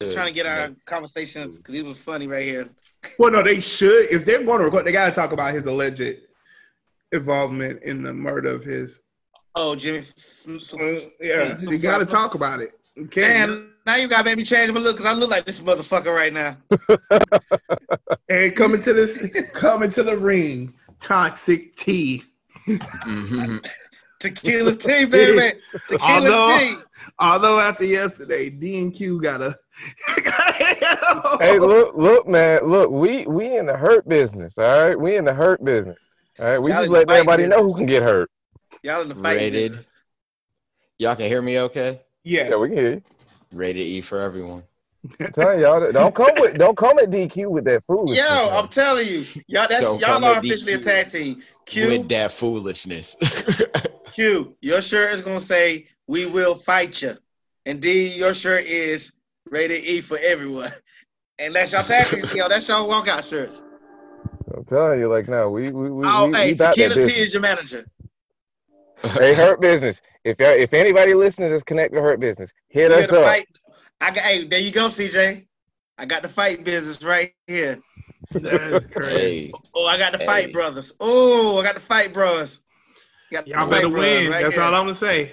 just trying to get our conversations because it was funny right here. Well, no, they should. If they're going to record, they got to talk about his alleged involvement in the murder of his. Oh, Jimmy. Uh, yeah, you got to talk about it. Okay. Damn, now you got to make me change my look because I look like this motherfucker right now. and coming to this, coming to the ring, toxic T. Mm-hmm. Tequila T, baby. Tequila although, T. Although after yesterday, D and Q got a. hey, look, look, man, look. We we in the hurt business. All right, we in the hurt business. All right, we Y'all just let everybody business. know who can get hurt. Y'all in the fight Rated. Business. Y'all can hear me, okay? Yes. Yeah, we can hear you. Rated E for everyone. I'm telling y'all, don't come with don't come at DQ with that foolishness. Yo, I'm telling you, y'all, that's don't y'all are officially DQ a tag team. Q with that foolishness. Q, your shirt is gonna say "We will fight you," and D, your shirt is rated E for everyone, and that's y'all tag team. yo, that's y'all walkout shirts. I'm telling you, like, no, we we we. Oh, we, hey, we Tequila T is your manager. hey, Hurt Business. If if anybody listening is connected to Hurt Business, hit us up. Fight, I got. Hey, there you go, CJ. I got the fight business right here. That's crazy. Oh, I got the hey. fight brothers. Oh, I got the fight bros. Y'all better win. Right That's here. all I'm gonna say.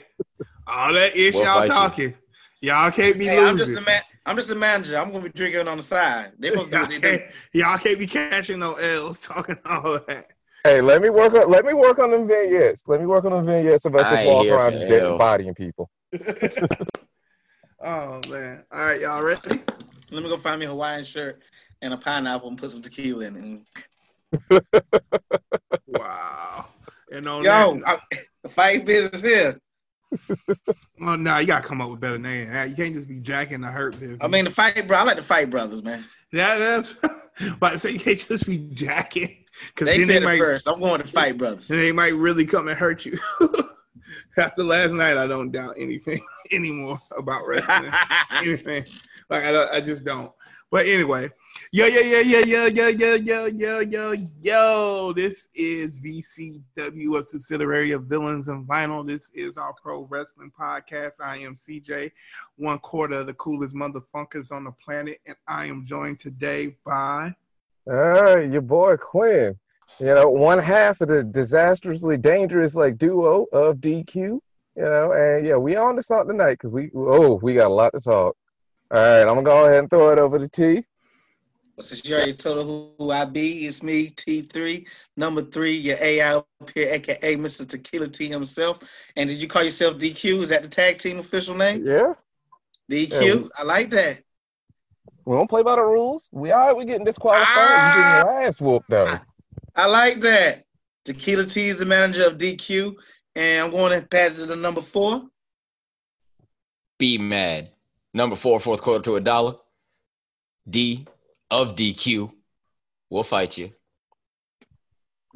All that ish we'll y'all talking. You. all can't be hey, losing. I'm just a man. I'm just a manager. I'm gonna be drinking on the side. They supposed to do what Y'all can't be catching no L's talking all that. Hey, let me work on let me work on them vignettes. Let me work on them vignettes of us just walk around just dead bodying people. Oh man! All right, y'all ready? Let me go find me a Hawaiian shirt and a pineapple and put some tequila in it. wow! And on yo, that, I, the fight business here. well, no, oh, nah, you gotta come up with better name. You can't just be jacking the hurt business. I mean, the fight, bro. I like the fight brothers, man. Yeah, that's. but say you can't just be jacking because they said they it might, first. I'm going to fight brothers. And they might really come and hurt you. after last night, I don't doubt anything anymore about wrestling. anything. Like I, I just don't. But anyway, yo, yo, yo, yo, yo, yo, yo, yo, yo, yo, yo. This is VCW, a subsidiary of Villains and Vinyl. This is our pro wrestling podcast. I am CJ, one quarter of the coolest motherfuckers on the planet, and I am joined today by. Uh, your boy Quinn you know, one half of the disastrously dangerous like duo of DQ. You know, and yeah, we on to something tonight because we oh we got a lot to talk. All right, I'm gonna go ahead and throw it over to T. Since you already told who, who I be, it's me, T3, number three, your AI up here, aka Mr. Tequila T himself. And did you call yourself DQ? Is that the tag team official name? Yeah. DQ, yeah, I like that. We don't play by the rules. We are we getting disqualified. Ah, you getting your ass whooped though. I, I like that. Tequila T is the manager of DQ, and I'm going to pass it to number four. Be mad. Number four, fourth quarter to a dollar. D of DQ. We'll fight you.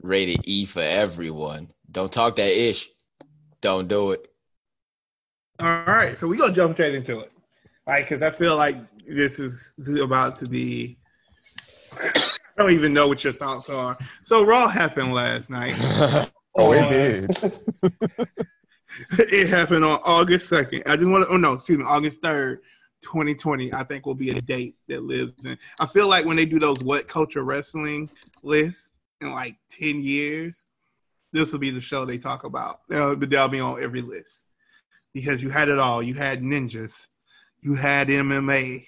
Rated E for everyone. Don't talk that ish. Don't do it. All right, so we're gonna jump straight into it, right? Because I feel like this is about to be I don't even know what your thoughts are. So Raw happened last night. oh, it did. it happened on August second. I just want to. Oh no, excuse me, August third. 2020, I think will be a date that lives in. I feel like when they do those what culture wrestling lists in like 10 years, this will be the show they talk about. They'll, they'll be on every list because you had it all. You had ninjas, you had MMA,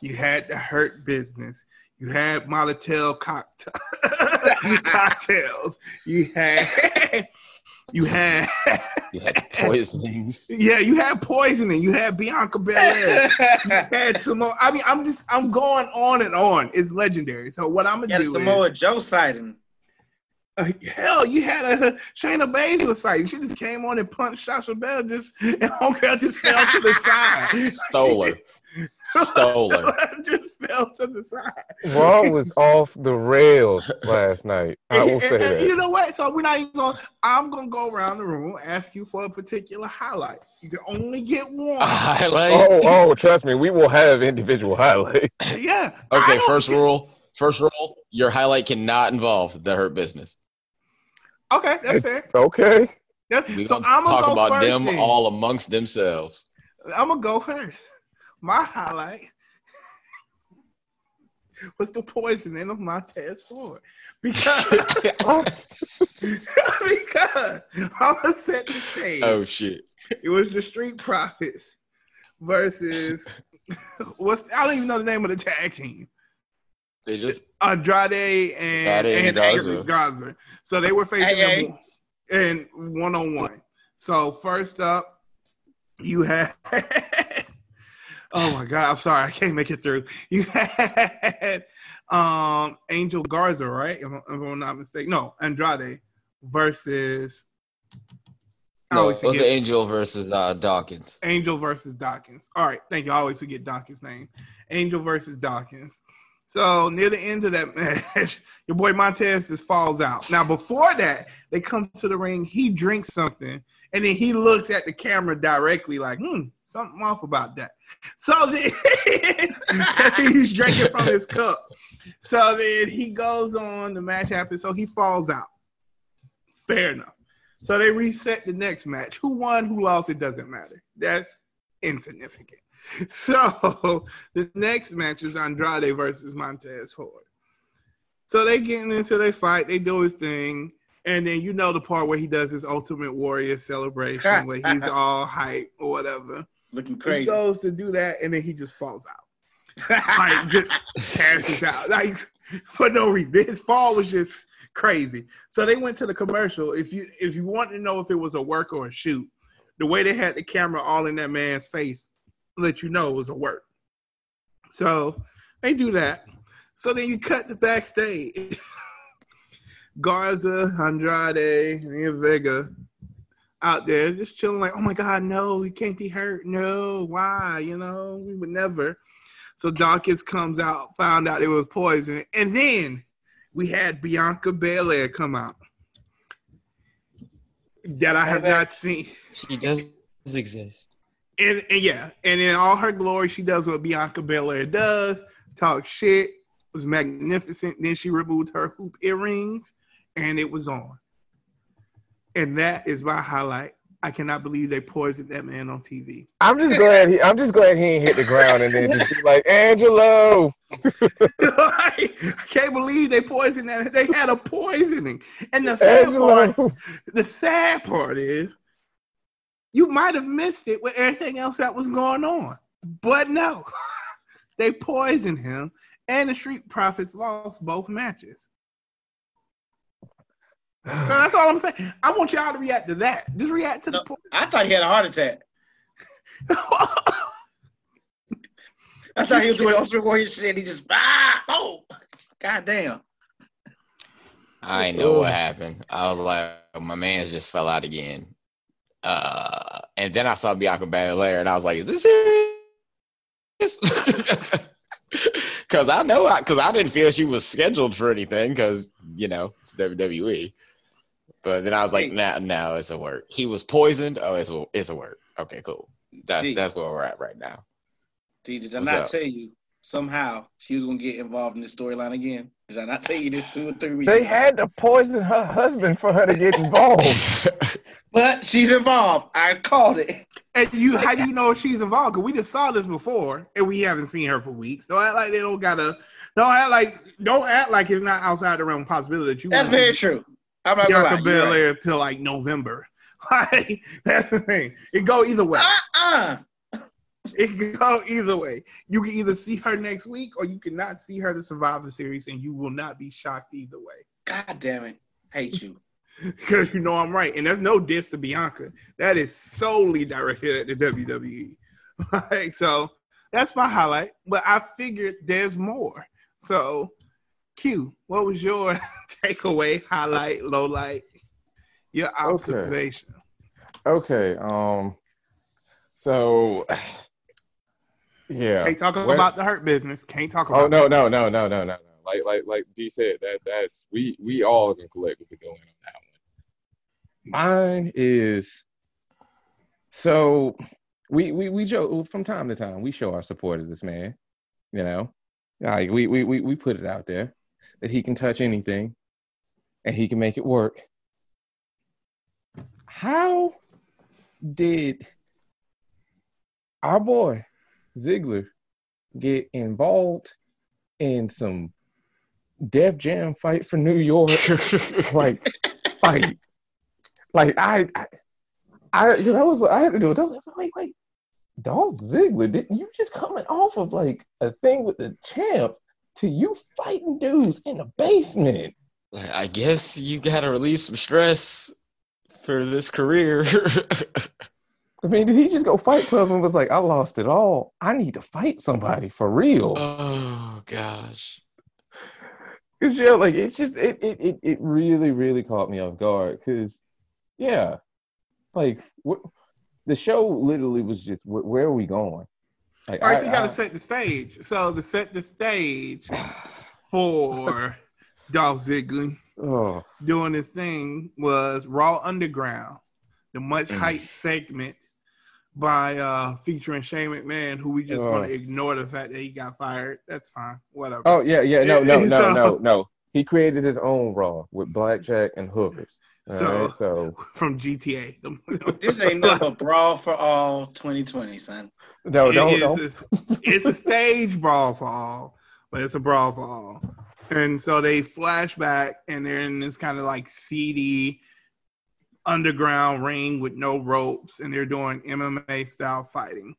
you had the hurt business, you had Molotov cocktail, cocktails. You had you had you had poisoning. Yeah, you had poisoning. You had Bianca Belair. you had Samoa. I mean, I'm just I'm going on and on. It's legendary. So what I'm gonna do Samoa is, Joe sighting. Uh, hell, you had a Shayna Baszler sighting. She just came on and punched Sasha Bell just and homegirl just fell to the side. Stole her. Stole her. just fell to the side. Raw was off the rails last night. I will say and, and, that. You know what? So we're not even going. I'm going to go around the room, ask you for a particular highlight. You can only get one. A highlight. Oh, oh, trust me, we will have individual highlights. yeah. Okay. First get... rule. First rule. Your highlight cannot involve the hurt business. Okay, that's fair. Okay. Yeah. So I'm gonna talk go about first them then. all amongst themselves. I'm gonna go first my highlight was the poisoning of Montez Ford. Because because I was gonna set the stage. oh shit. It was the Street Profits versus what's I don't even know the name of the tag team. They just Andrade and Andrade and, and and Garza. Garza. So they were facing Hey, them in one on one. So first up, you had. Oh my god! I'm sorry, I can't make it through. You had um Angel Garza, right? If, I'm- if I'm not mistaken, no Andrade versus. I no, it was Angel versus uh, Dawkins. Angel versus Dawkins. All right, thank you. I always forget Dawkins' name. Angel versus Dawkins. So near the end of that match, your boy Montez just falls out. Now before that, they come to the ring. He drinks something, and then he looks at the camera directly, like, "Hmm, something off about that." So then he's drinking from his cup. So then he goes on. The match happens. So he falls out. Fair enough. So they reset the next match. Who won, who lost, it doesn't matter. That's insignificant. So the next match is Andrade versus Montez Ford. So they getting into their fight, they do his thing, and then you know the part where he does his Ultimate Warrior celebration where he's all hype or whatever. Looking He goes to do that, and then he just falls out like just passes out like for no reason. His fall was just crazy. So they went to the commercial. If you if you want to know if it was a work or a shoot, the way they had the camera all in that man's face let you know it was a work. So they do that. So then you cut the backstage. Garza, Andrade, and Vega out there just chilling like, oh my God, no, he can't be hurt. No, why? You know, we would never. So Dawkins comes out, found out it was poison. And then we had Bianca Belair come out. That I have not seen. She does exist. And, and yeah, and in all her glory, she does what Bianca Belair does, talk shit, was magnificent. Then she removed her hoop earrings, and it was on. And that is my highlight. I cannot believe they poisoned that man on TV. I'm just glad he. I'm just glad he ain't hit the ground and then just be like Angelo. I can't believe they poisoned that. They had a poisoning. And the sad part, the sad part is you might have missed it with everything else that was going on. But no. they poisoned him and the Street Profits lost both matches. So that's all I'm saying. I want y'all to react to that. Just react to the No. I thought he had a heart attack. poison. I thought he was doing Ultimate Warrior shit. He just ah oh god damn. I ain't know what happened. I was like, my man just fell out again. Uh, and then I saw Bianca Belair, and I was like, is this serious? Because I know, because I, didn't feel she was scheduled for anything, because you know it's WWE. But then I was like, Hey. nah, no, it's a work. He was poisoned. Oh, it's a, it's a work. Okay, cool. That's Gee. that's where we're at right now. D, did I What's not up? tell you somehow she was gonna get involved in this storyline again? Did I not tell you this two or three weeks? They ago? had to poison her husband for her to get involved. but she's involved. I called it. And you, how do you know she's involved? Because we just saw this before, and we haven't seen her for weeks. Don't act like they don't gotta. Don't act like. Don't act like it's not outside the realm of possibility that you. That's wanna very true. I'm not. Bianca You're right. Belair till like November. Like that's the thing. It go either way. Uh-uh. It can go either way. You can either see her next week, or you cannot see her to survive the series, and you will not be shocked either way. God damn it. Hate you. Because you know I'm right, and there's no diss to Bianca. That is solely directed at the WWE. Like, so that's my highlight. But I figured there's more. So, Q, what was your takeaway, highlight, low light, your observation? Okay. okay Um. So. Yeah. Can't talk What- about the hurt business. Can't talk about. Oh no no no no no no no. Like like like D said that that's we we all can collectively go in on that one. Mine is so we we we joke from time to time we show our support of this man. You know, like we we we we put it out there that he can touch anything and he can make it work. How did our boy Ziggler get involved in some Def Jam fight for New York, like fight. Like I, I, I, cause I was, I had to do it. I was like, wait, wait, Dolph Ziggler, didn't you just coming off of like a thing with the champ to you fighting dudes in the basement? I guess you gotta relieve some stress for this career. I mean, did he just go Fight Club and was like, I lost it all. I need to fight somebody for real. oh gosh. Cause yeah, like it's just it it it, it really really caught me off guard. Cause yeah, like what the show literally was just wh- where are we going? Like, All right, I- so you got to set the stage. So to set the stage for Dolph Ziggler oh, doing this thing was Raw Underground, the much Mm. hyped segment by uh featuring Shane McMahon, who we just Oh. want to ignore the fact that he got fired. That's fine. Whatever. oh yeah yeah no no no So- no no. He created his own Raw with blackjack and hookers. So- right, so From GTA. This ain't no brawl for all 2020, son. No It don't. a- it's a stage brawl for all, but it's a brawl for all. And so they flash back and they're in this kind of like seedy underground ring with no ropes and they're doing MMA style fighting.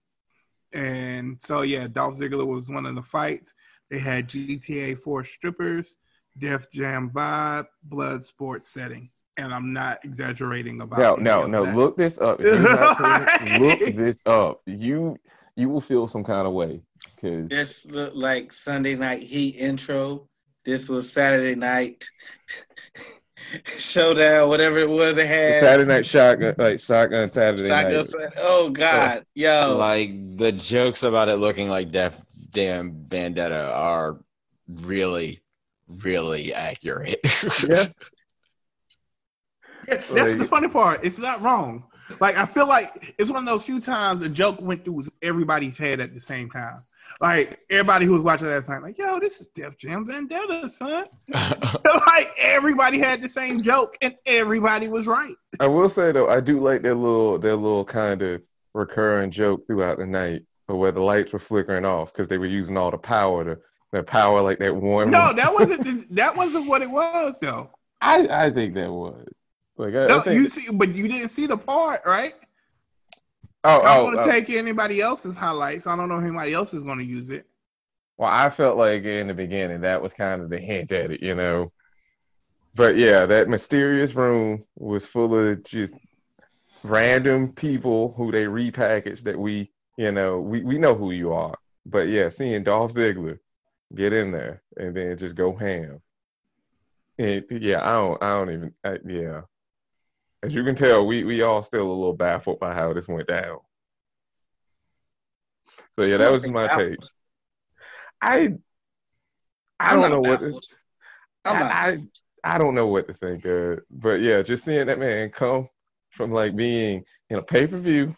And so yeah, Dolph Ziggler was one of the fights. They had GTA 4 strippers, Def Jam vibe, blood sports setting. And I'm not exaggerating about No, no, no. that. Look this up. Not it, look this up. You you will feel some kind of way because This looked like Sunday night heat intro. This was Saturday night showdown, whatever it was they had. Saturday night shotgun, like shotgun Saturday Shotgun night. Sa- Oh God, yo, Like the jokes about it looking like Def Jam Vendetta are really, really accurate. Yeah, Yeah, that's Like- the funny part. It's not wrong. Like I feel like it's one of those few times a joke went through everybody's head at the same time. Like everybody who was watching that time, like, yo, this is Def Jam Vendetta, son. like everybody had the same joke and everybody was right. I will say though, I do like their little their little kind of recurring joke throughout the night, or where the lights were flickering off because they were using all the power to that power like that one. No, that wasn't that wasn't what it was though. I I think that was like I, No, I think. you see, but you didn't see the part, right? oh, I'm oh, gonna oh. take anybody else's highlights. I don't know if anybody else is gonna use it. Well, I felt like in the beginning that was kind of the hint at it, you know. But yeah, that mysterious room was full of just random people who they repackaged that we, you know, we, we know who you are. But yeah, seeing Dolph Ziggler get in there and then just go ham. It, yeah, I don't, I don't even, I, yeah. As you can tell, we we all still a little baffled by how this went down. So yeah, that was my take. I I don't know what baffled. I'm. I, I I don't know what to think of. But yeah, just seeing that man come from like being in a pay per view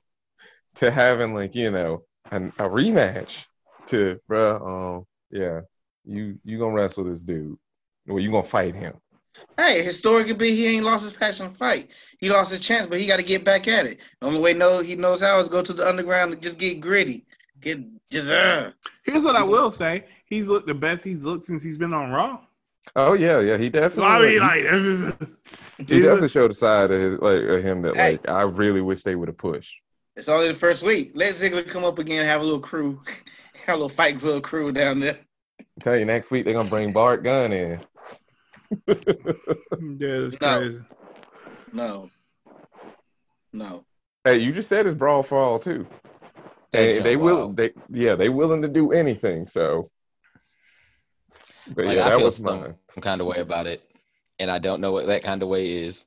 to having like you know an, a rematch to bruh, um yeah you you gonna wrestle this dude or you gonna fight him. Hey, historically, be he ain't lost his passion to fight. He lost his chance, but he got to get back at it. The only way know he knows how is go to the underground and just get gritty, get just uh. Here's what I will say: He's looked the best he's looked since he's been on Raw. Oh yeah, yeah, he So definitely. I mean, he, like, this is, he he's- definitely showed a side of his like of him that Hey. like I really wish they would have pushed. It's only the first week. Let Ziggler come up again, have a little crew, have a little fight little crew down there. I tell you, next week they're gonna bring Bart Gunn in. yeah, that's No. crazy. No, no. Hey, you just said it's brawl for all too. They And they jump will. They yeah, they willing to do anything. So, but Like, yeah, I that feel was some, mine. some kind of way about it, and I don't know what that kind of way is.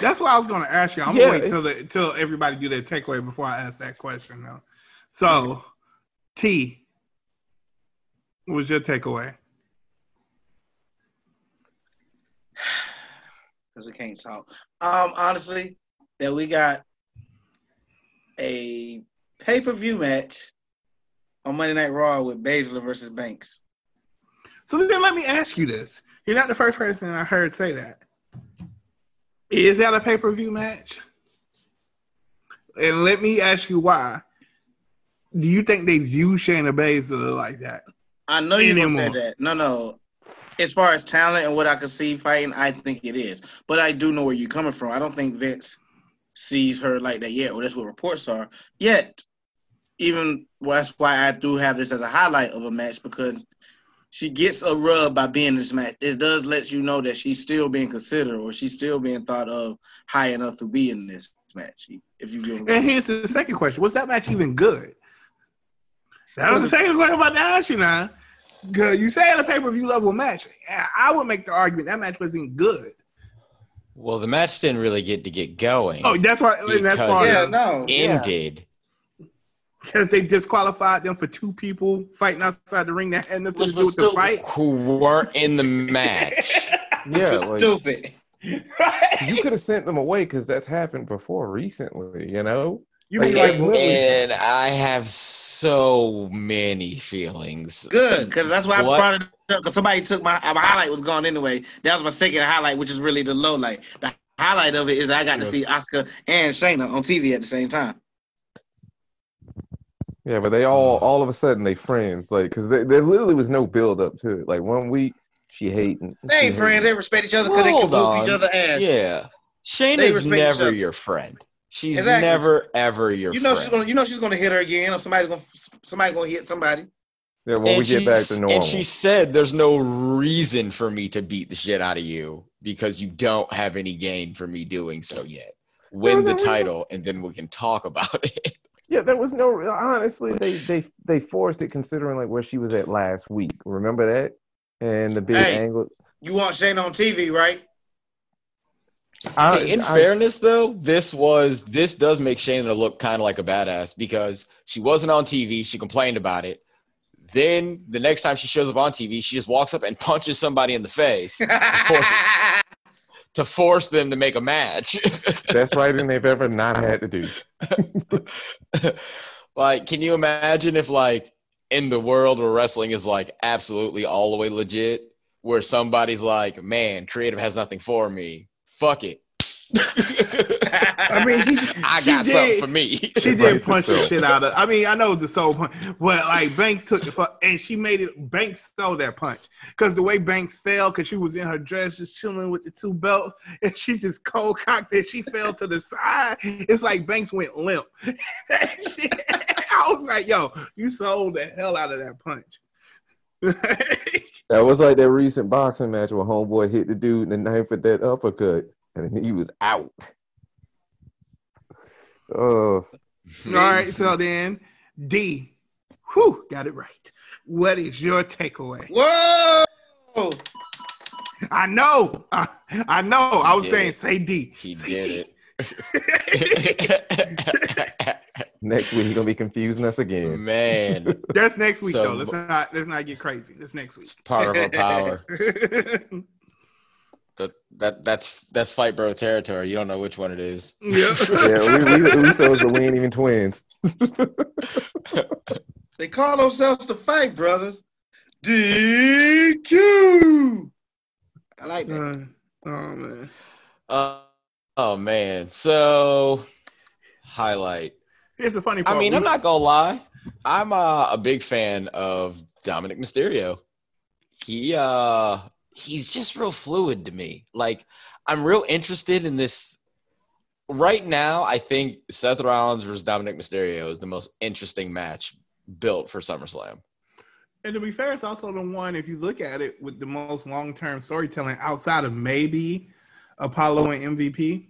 That's what I was going to ask you. I'm Yeah, gonna wait till the till everybody do their takeaway before I ask that question. Though. So, T, what was your takeaway? Because we can't talk. Um, honestly, that we got a pay per view match on Monday Night Raw with Baszler versus Banks. So then let me ask you this: You're not the first person I heard say that. Is that a pay per view match? And let me ask you why. Do you think they view Shayna Baszler like that? I know you're gonna say that. No, no. As far as talent and what I can see fighting, I think it is. But I do know where you're coming from. I don't think Vince sees her like that yet, or that's what reports are. Yet, even well, that's why I do have this as a highlight of a match because she gets a rub by being in this match. It does let you know that she's still being considered or she's still being thought of high enough to be in this match. If you get And saying. here's the second question: Was that match even good? That was the second question I'm about to ask you now. Good. You say in a pay per view level match. I would make the argument that match wasn't good. Well, the match didn't really get to get going. Oh, that's why. And that's why. yeah, of no. yeah. ended. because they disqualified them for two people fighting outside the ring that had nothing Which to do was with the fight. Who weren't in the match? Yeah, Just like, stupid. you could have sent them away because that's happened before recently. You know, You mean like, like and I have so many feelings. Good, because that's why What? I brought it up. Because somebody took my my highlight was gone anyway. That was my second highlight, which is really the low light. The highlight of it is I got to see Oscar and Shayna on TV at the same time. yeah, but they all all of a sudden they friends like because there literally was no build up to it. Like one week she hating, They ain't she friends. They respect each other because they can Hold whoop each on. other ass. Yeah. They Shayna's never your friend. She's Exactly. never ever your You know friend. she's gonna. You know she's gonna hit her again, or somebody's gonna. Somebody gonna hit somebody. Yeah, when we get back to normal. And she said, "There's no reason for me to beat the shit out of you because you don't have any gain for me doing so yet. Win the a reason. title, and then we can talk about it." Yeah, there was no honestly they they they forced it considering like where she was at last week. Remember that? And the big Hey. angle. You want Shane on TV, right? I, Hey, in I- fairness, though, this was this does make Shayna look kind of like a badass because she wasn't on TV. She complained about it. Then the next time she shows up on TV, she just walks up and punches somebody in the face course. to force them to make a match. best writing they've ever not had to do. like, can you imagine if like in the world where wrestling is like absolutely all the way legit, where somebody's like, "Man, creative has nothing for me. Fuck it." I mean, he- I she got something for me. She did writes punch the itself. shit out of. I mean, I know it's the soul punch, but like Banks took the fu- and she made it. Banks stole that punch because the way Banks fell, because she was in her dress, just chilling with the two belts, and she just cold cocked it. She fell to the side. It's like Banks went limp. I was like, "Yo, you sold the hell out of that punch." That was like that recent boxing match where homeboy hit the dude in the knife with that uppercut, and he was out. Oh, All right, so then D, whew, got it right. What is your takeaway? Whoa! I know, I, I know. I was saying, it. say D. he Say did D. it. next week he's gonna be confusing us again. Man, That's next week, So- though. Let's not let's not get crazy. That's next week. part of our power. That, that that's that's fight bro territory. You don't know which one it is. yeah. Yeah, we, we, we Usos are we ain't even twins. They call themselves the Fight Brothers. DQ. I like that. Uh, oh man. Uh, oh man. So highlight. Here's the funny part. I mean, We- I'm not gonna lie. I'm uh, a big fan of Dominic Mysterio. He uh he's just real fluid to me. Like I'm real interested in this right now. I think Seth Rollins versus Dominic Mysterio is the most interesting match built for SummerSlam. And to be fair, it's also the one, if you look at it, with the most long term storytelling outside of maybe Apollo and MVP.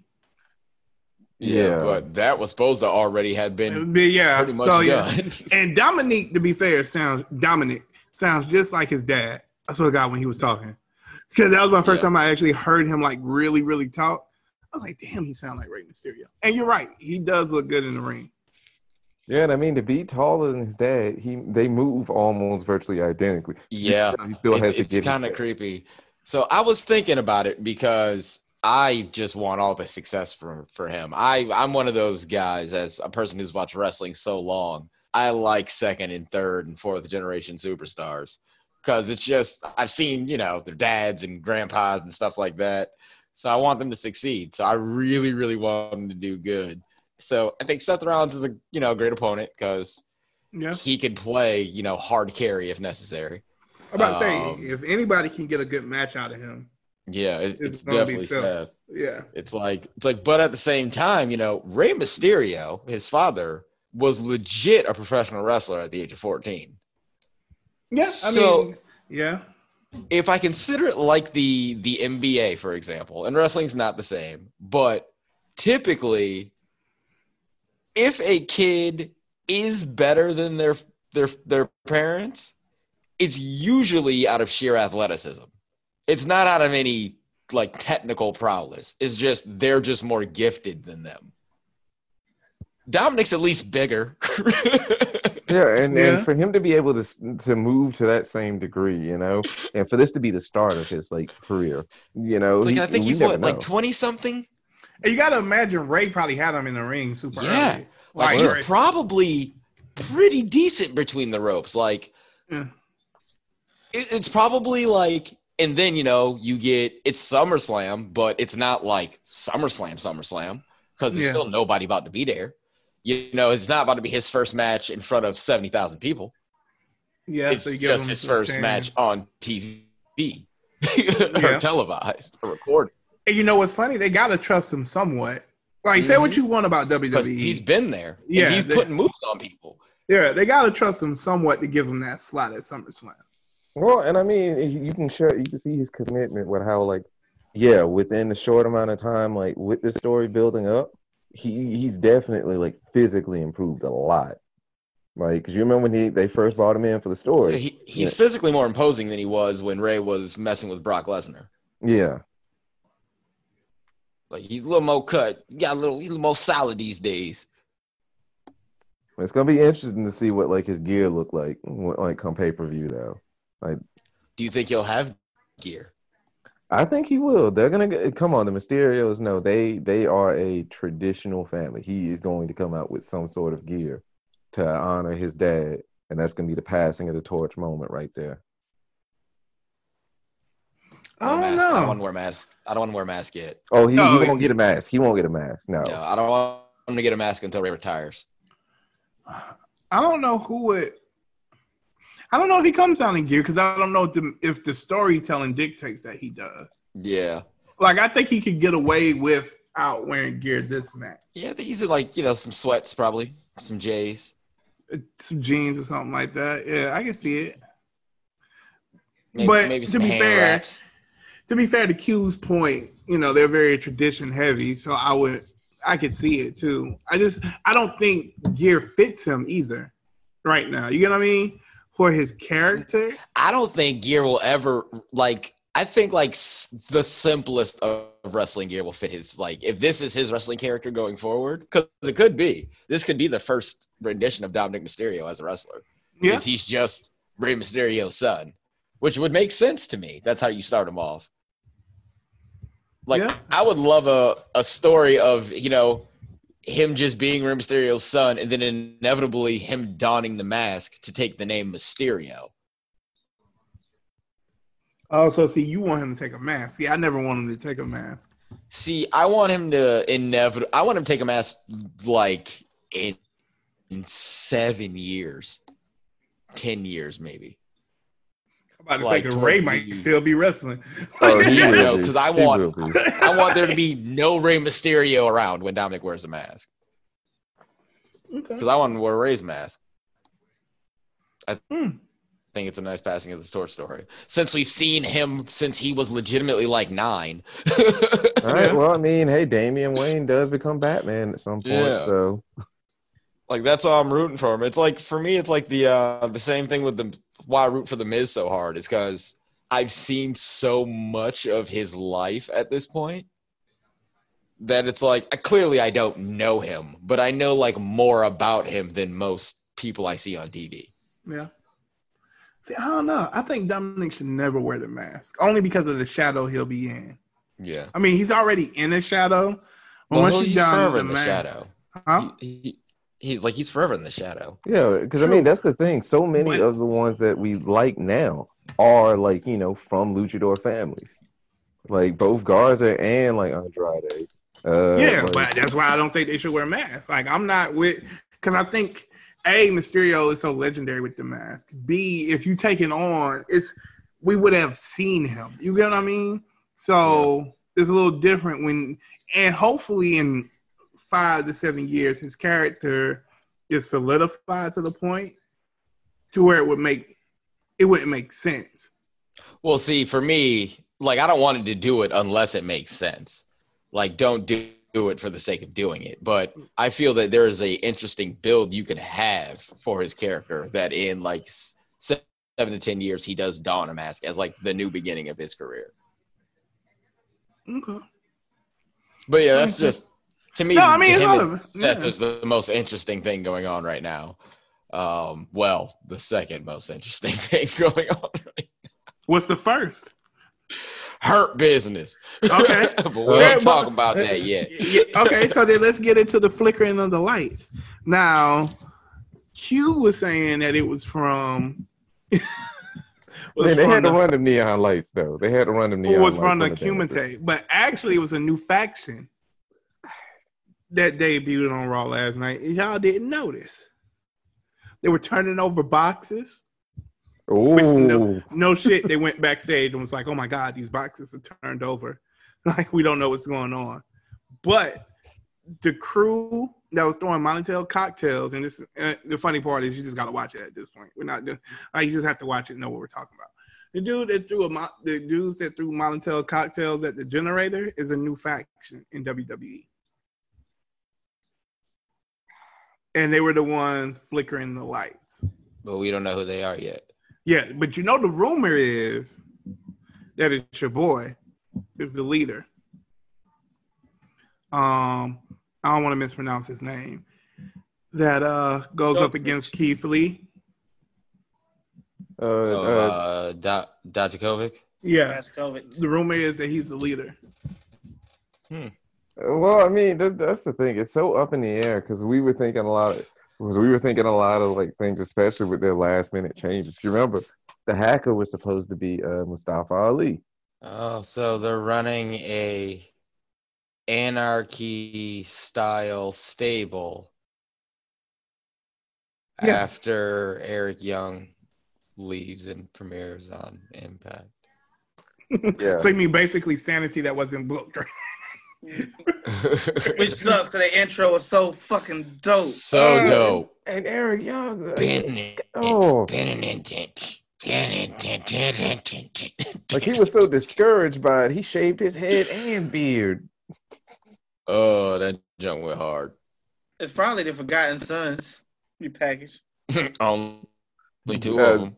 Yeah. but that was supposed to already have been uh, But yeah. pretty much So yeah. done. And Dominique, to be fair, sounds Dominic sounds just like his dad. I swear to God when he was talking. Because that was my first Yeah. time I actually heard him like really, really talk. I was like, damn, he sounds like Rey Mysterio. And you're right, he does look good in the ring. Yeah, and I mean to be taller than his dad, he they move almost virtually identically. yeah. he still has it's, to it's get his kind of creepy. So I was thinking about it because I just want all the success for for him. I I'm one of those guys as a person who's watched wrestling so long. I like second and third and fourth generation superstars because it's just I've seen you know their dads and grandpas and stuff like that. So I want them to succeed. So I really really want them to do good. So I think Seth Rollins is a you know great opponent because Yeah. he could play, you know, hard carry if necessary. I'm about to Um, say if anybody can get a good match out of him, Yeah, it, It's it's, definitely. Seth. yeah. It's like it's like, but at the same time, you know, Rey Mysterio, his father, was legit a professional wrestler at the age of 14. Yeah, I So- mean, yeah. If I consider it like the the NBA, for example, and wrestling's not the same, but typically, if a kid is better than their their their parents, it's usually out of sheer athleticism. It's not out of any like technical prowess. It's just they're just more gifted than them. Dominic's at least bigger. Yeah, and, Yeah. and for him to be able to to move to that same degree, you know, and for this to be the start of his like career, you know, like he- I think he's never what, like twenty something. And you got to imagine Rey probably had him in the ring super Yeah. early. Like Like, he's Rey- probably pretty decent between the ropes. Like Yeah. it, it's probably like, and then you know you get it's SummerSlam, but it's not like SummerSlam, SummerSlam because there's Yeah. still nobody about to be there. You know, it's not about to be his first match in front of seventy thousand people. yeah, it's so you just his first chance. match on TV Yeah. or televised or recorded And you know what's funny? They got to trust him somewhat. Like, say what mm-hmm. you want about WWE. he's been there. Yeah, he's they- putting moves on people. yeah, they got to trust him somewhat to give him that slot at SummerSlam. Well, and I mean, you can show, you can see his commitment with how, like, yeah, within the short amount of time, like with the story building up, he he's definitely like physically improved a lot. Like, cause you remember when he they first brought him in for the story? He, he's physically more imposing than he was when Rey was messing with Brock Lesnar. Yeah, Like he's a little more cut, He got a little, he's a little more solid these days. it's gonna be interesting to see what like his gear look like, what, like come pay per view though. Like, do you think he'll have gear? I think he will. They're gonna get, come on. The Mysterios, no, they they are a traditional family. He is going to come out with some sort of gear to honor his dad, and that's gonna be the passing of the torch moment right there. I don't mask. I don't want to wear a mask. I don't want to wear a mask yet. Oh, he, No, he won't he- get a mask. He won't get a mask. No. No, I don't want him to get a mask until Rey retires. I don't know who would. I don't know if he comes out in gear because I don't know if the, if the storytelling dictates that he does. Yeah. Like, I think he could get away without wearing gear this match. Yeah, I think he's in like, you know, some sweats probably, some J's. Uh, some jeans or something like that. Yeah, I can see it. Maybe, But maybe to be fair- wraps. To be fair to Q's point, you know, they're very tradition heavy, so I would I could see it too. I just I don't think gear fits him either right now. You get what I mean? For his character. I don't think gear will ever like. I think like s- the simplest of wrestling gear will fit his like. If this is his wrestling character going forward, because it could be. This could be the first rendition of Dominic Mysterio as a wrestler. Yeah. Because he's just Rey Mysterio's son, which would make sense to me. That's how you start him off. Like Yeah. I would love a a story of you know him just being Rey Mysterio's son, and then inevitably him donning the mask to take the name Mysterio. Oh, so see, you want him to take a mask. See, I never want him to take a mask. See, I want him to inevitable. I want him to take a mask like in, in seven years, ten years maybe. I'm about to Like, say, 'cause Rey might still be wrestling. Oh, he Yeah, will no, be. 'cause I want- I want there to be no Rey Mysterio around when Dominic wears a mask Okay. because I want to wear Rey's mask. I Hmm. think it's a nice passing of the torch story since we've seen him since he was legitimately like nine. All right. Well, I mean, hey, Damian Wayne does become Batman at some point, Yeah. so Like that's why I'm rooting for him. It's like for me, it's like the uh the same thing with the why I root for the Miz so hard. It's because I've seen so much of his life at this point that it's like I, clearly I don't know him, but I know like more about him than most people I see on TV. Yeah. See, I don't know. I think Dominic should never wear the mask, only because of the shadow he'll be in. Yeah. I mean, he's already in a shadow. But Well, once he's down the in the mask, shadow. huh? He, he, he's like he's forever in the shadow. yeah. Because I mean, that's the thing. So many But- of the ones that we like now are like you know from luchador families, like both Garza and like Andrade. Uh, yeah, like- but that's why I don't think they should wear masks. Like, I'm not with because I think A, Mysterio is so legendary with the mask. B, if you take it on, it's we would have seen him. You get what I mean? So it's a little different when, and hopefully in five to seven years, his character is solidified to the point to where it would make it wouldn't make sense. Well, see, for me, like I don't want to do it unless it makes sense. Like, don't do do it for the sake of doing it. But I feel that there is a interesting build you could have for his character that in like seven to ten years he does don a mask as like the new beginning of his career. Okay. But yeah, that's just to me. No, I mean, it's him of. Seth Yeah. is the most interesting thing going on right now. Um, well, the second most interesting thing going on. Right What's the first? Hurt business. Okay. but we Yeah, don't but- talk about that yet. Okay, so then let's get into the flickering of the lights. Now, Q was saying that it was from. was Man, they from had to the- run them neon lights though. They had to run them neon It was from the on. Kumite, but actually it was a new faction that debuted on Raw last night. and Y'all didn't notice. They were turning over boxes. No- No shit. They went backstage and was like, "Oh my god, these boxes are turned over. Like we don't know what's going on." But the crew that was throwing Molotov cocktails, and this uh, the funny part is you just got to watch it at this point. We're not doing. Like, you just have to watch it and know what we're talking about. The dude that threw a the dudes that threw Molotov cocktails at the generator is a new faction in WWE. And they were the ones flickering the lights. But we don't know who they are yet. Yeah, but you know the rumor is that it's your boy is the leader. Um, I don't want to mispronounce his name. That uh goes up against Keith Lee. uh, Oh, uh, uh, Da- Dijakovic? Yeah, That's the rumor is that he's the leader. Well, I mean, that, that's the thing. It's so up in the air because we were thinking a lot of, because we were thinking a lot of like things, especially with their last minute changes. You remember, the hacker was supposed to be uh, Mustafa Ali. Oh, so they're running a anarchy style stable Yeah. after Eric Young leaves and premieres on Impact. Yeah. So you mean basically sanity that wasn't booked, right? Which sucks because the intro was so fucking dope. so Uh, dope. And Eric Young. Bennett. Oh. Bennett. Like he was so discouraged by it, he shaved his head and beard. Oh, that jump went hard. It's probably the Forgotten Sons repackaged. Only two Uh, of them.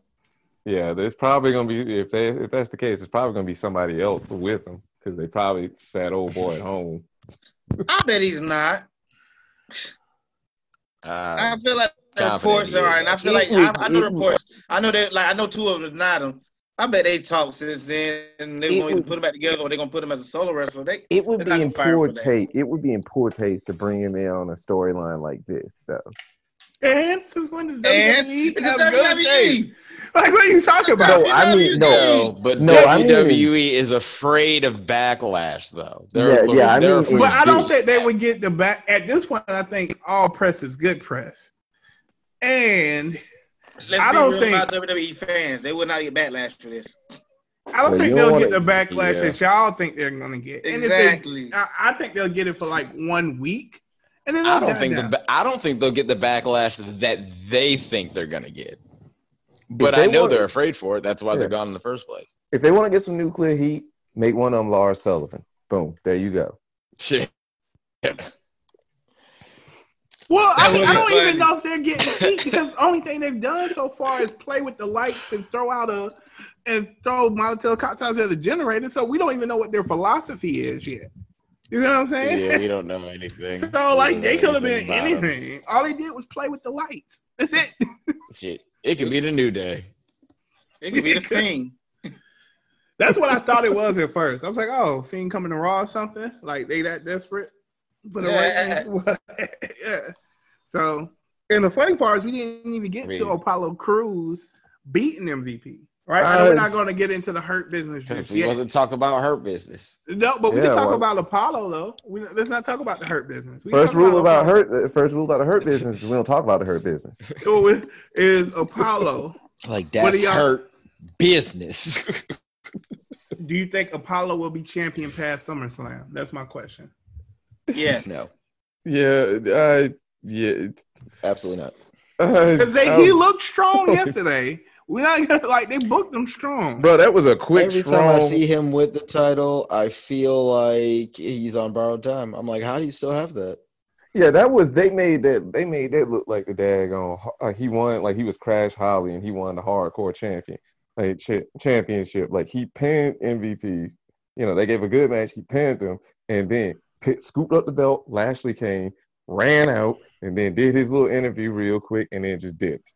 Yeah, there's probably gonna be if they if that's the case, it's probably gonna be somebody else with him because they probably sat old boy at home. I bet he's not. I Uh, feel like the reports are, and I feel like I, I know the it reports. I know that, like I know two of them denied him. I bet they talked since then, and they're going to would- put him back together, or they're going to put him as a solo wrestler. They It would be in gonna fire him poor taste. It would be in poor taste to bring him in on a storyline like this, though. And since when does WWE it's have the good WWE. taste? Like what are you talking It's about? No, I mean, no. no, but No, I mean- WWE is afraid of backlash, though. They're, Yeah, yeah, I they're mean- But I don't think they would get the back at this point. I think all press is good press, and let's I don't think- about WWE fans. They will not get backlash for this. I don't Well, think they'll don't get the backlash Yeah. that y'all think they're gonna get. Exactly. they, I, I think they'll get it for like one week, and then I don't think down. the I don't think they'll get the backlash that they think they're gonna get. But I know want- they're afraid for it. That's why Yeah. they're gone in the first place. If they want to get some nuclear heat, make one of them Lars Sullivan. Boom, there you go. Shit. Well, I, mean, I don't funny. even know if they're getting heat because the only thing they've done so far is play with the lights and throw out a and throw Molotov cocktails at the generator. So we don't even know what their philosophy is yet. You know what I'm saying? Yeah, we don't know anything. So like they could have been about 'em. anything. All they did was play with the lights. That's it. Shit. It could be the new day. It could be the thing. That's what I thought it was at first. I was like, oh, Fiend coming to Raw or something? Like they that desperate for the Yeah. ratings? yeah. So and the funny part is we didn't even get to Apollo Crews beating MVP. Right? I know we're Uh, not going to get into the hurt business Because just we yet. wasn't talking about hurt business. No, but we Yeah, can talk well- about Apollo though. We, let's not talk about the hurt business. We First rule about Apollo. hurt. First rule about the hurt business is we don't talk about the hurt business. is Apollo. Like What that's do hurt business. Do you think Apollo will be champion past SummerSlam? That's my question. Yes. no, Yeah, uh, yeah. absolutely not. Uh, Because they oh, he looked strong yesterday. We're not gonna like they booked him strong. bro, that was a quick, Every strong. time I see him with the title, I feel like he's on borrowed time. I'm like, how do you still have that? Yeah, that was they made that they made that look like the daggone like he won like he was Crash Holly and he won the hardcore champion like cha- championship like he pinned MVP. You know they gave a good match. He pinned him and then pit, scooped up the belt. Lashley came, ran out, and then did his little interview real quick and then just dipped.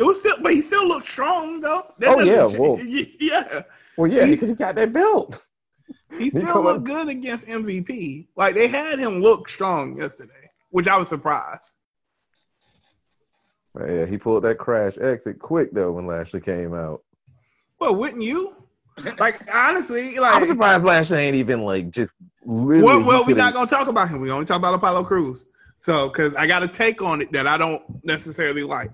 It was still, but he still looked strong though. That Oh, yeah, well- yeah. Well, yeah, He- because he got that belt. He still looked good against MVP. Like they had him look strong yesterday, which I was surprised. Yeah, he pulled that crash exit quick though when Lashley came out. Well, wouldn't you? Like honestly, like I'm surprised Lashley ain't even like just. Really, well, well, we're not gonna talk about him. We only talk about Apollo Crews. So, because I got a take on it that I don't necessarily like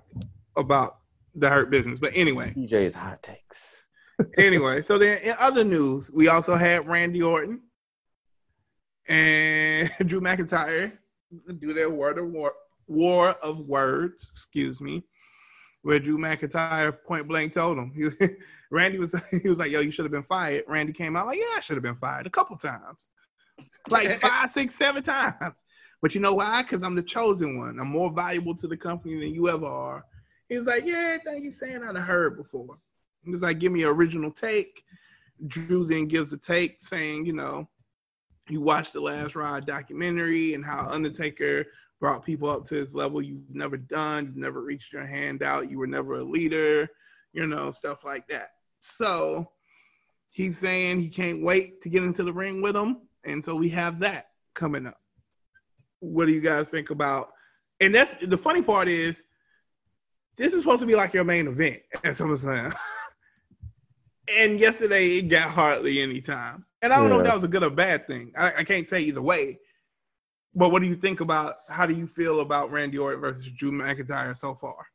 about the hurt business. But anyway, DJ's hot takes. anyway, so then in other news, we also had Randy Orton and Drew McIntyre do their word of war, war of words, excuse me, where Drew McIntyre point blank told him he, Randy was he was like, "Yo, you should have been fired." Randy came out like, "Yeah, I should have been fired a couple times, like five, six, seven times." But you know why? Because I'm the chosen one. I'm more valuable to the company than you ever are. He's like, yeah, everything you're saying I've heard before. He was like, give me an original take. Drew then gives a take saying, you know, he watched the Last Ride documentary and how Undertaker brought people up to his level you've never done, you've never reached your hand out, you were never a leader, you know, stuff like that. So he's saying he can't wait to get into the ring with him. And so we have that coming up. What do you guys think about? And that's the funny part is this is supposed to be like your main event at SummerSlam. and yesterday it got hardly any time. And I don't know if that was a good or bad thing. I, I can't say either way. But what do you think about how do you feel about Randy Orton versus Drew McIntyre so far?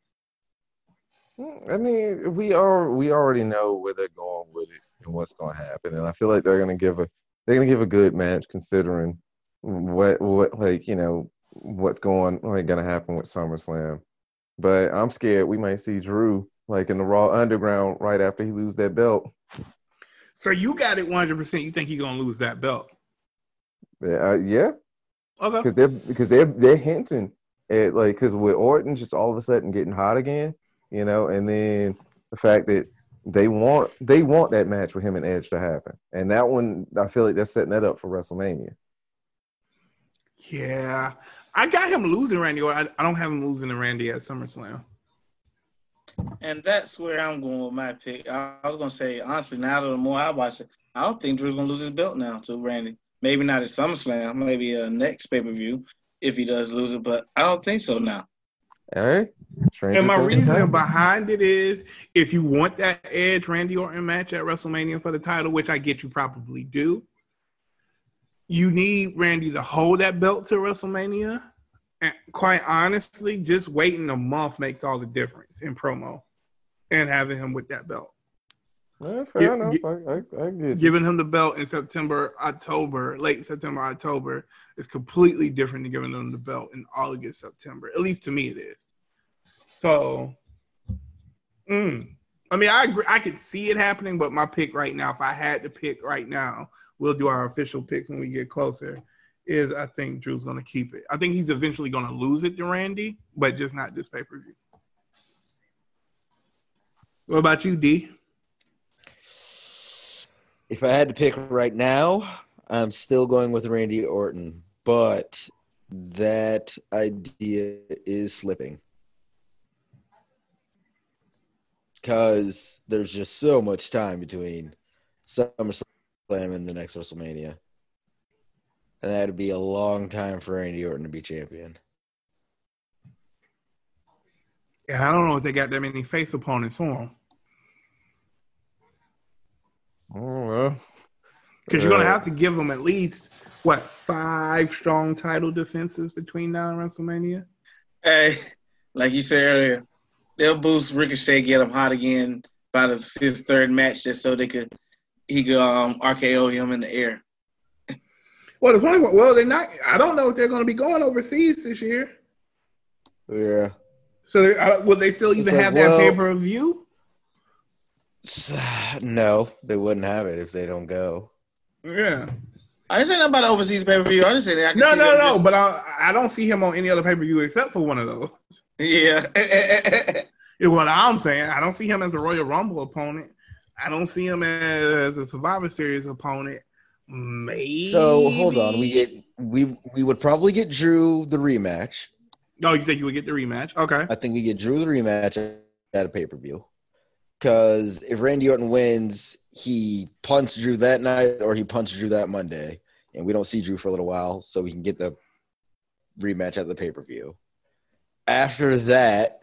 I mean, we are we already know where they're going with it and what's going to happen, and I feel like they're going to give a they're going to give a good match considering what what like you know what's going like going to happen with SummerSlam. But I'm scared we might see Drew like in the Raw Underground right after he lose that belt. So you got it 100%. You think he's going to lose that belt? Yeah, uh, yeah, Okay. because they're because they're they're hinting at like because with Orton just all of a sudden getting hot again, you know, and then the fact that they want they want that match with him and Edge to happen, and that one I feel like they're setting that up for WrestleMania. Yeah. I got him losing Randy Orton. I, I don't have him losing to Randy at SummerSlam. And that's where I'm going with my pick. I, I was gonna say honestly, now that the more I watch it, I don't think Drew's gonna lose his belt now to Randy. Maybe not at SummerSlam, maybe a next pay per view if he does lose it, but I don't think so now. All right, Stranger And my things reasoning behind it is if you want that Edge Randy Orton match at WrestleMania for the title, which I get you probably do, you need Randy to hold that belt to WrestleMania. And quite honestly, just waiting a month makes all the difference in promo and having him with that belt. Yeah, fair enough. I, I, I get. Giving him the belt in September, October, late September, October is completely different than giving him the belt in August, September. At least to me, it is. So, mm, I mean, I agree. I could see it happening, but my pick right now, if I had to pick right now, we'll do our official picks when we get closer. Is I think Drew's going to keep it. I think he's eventually going to lose it to Randy, but just not this pay per view. What about you, D? If I had to pick right now, I'm still going with Randy Orton, but that idea is slipping. Because there's just so much time between SummerSlam and the next WrestleMania. And that'd be a long time for Randy Orton to be champion. And I don't know if they got that many face opponents for him. I don't know. Because you're gonna Uh, have to give them at least what five strong title defenses between now and WrestleMania. Hey, like you said earlier, they'll boost Ricochet, get him hot again by the, his third match, just so they could he could um RKO him in the air. Well, the funny. one, Well, they're not. I don't know if they're going to be going overseas this year. Yeah. So, they, uh, will they still even like, have that well- pay per view? No, they wouldn't have it if they don't go. Yeah. I didn't say nothing about the overseas pay per view. I just said that. I No, no, no. just- But I, I don't see him on any other pay per view except for one of those. yeah. What I'm saying. I don't see him as a Royal Rumble opponent. I don't see him as a Survivor Series opponent. Maybe. So hold on, we get we we would probably get Drew the rematch. Oh, you think you would get the rematch? Okay. I think we get Drew the rematch at a pay per view. Because if Randy Orton wins, he punched Drew that night or he punched Drew that Monday, and we don't see Drew for a little while, so we can get the rematch at the pay per view. After that,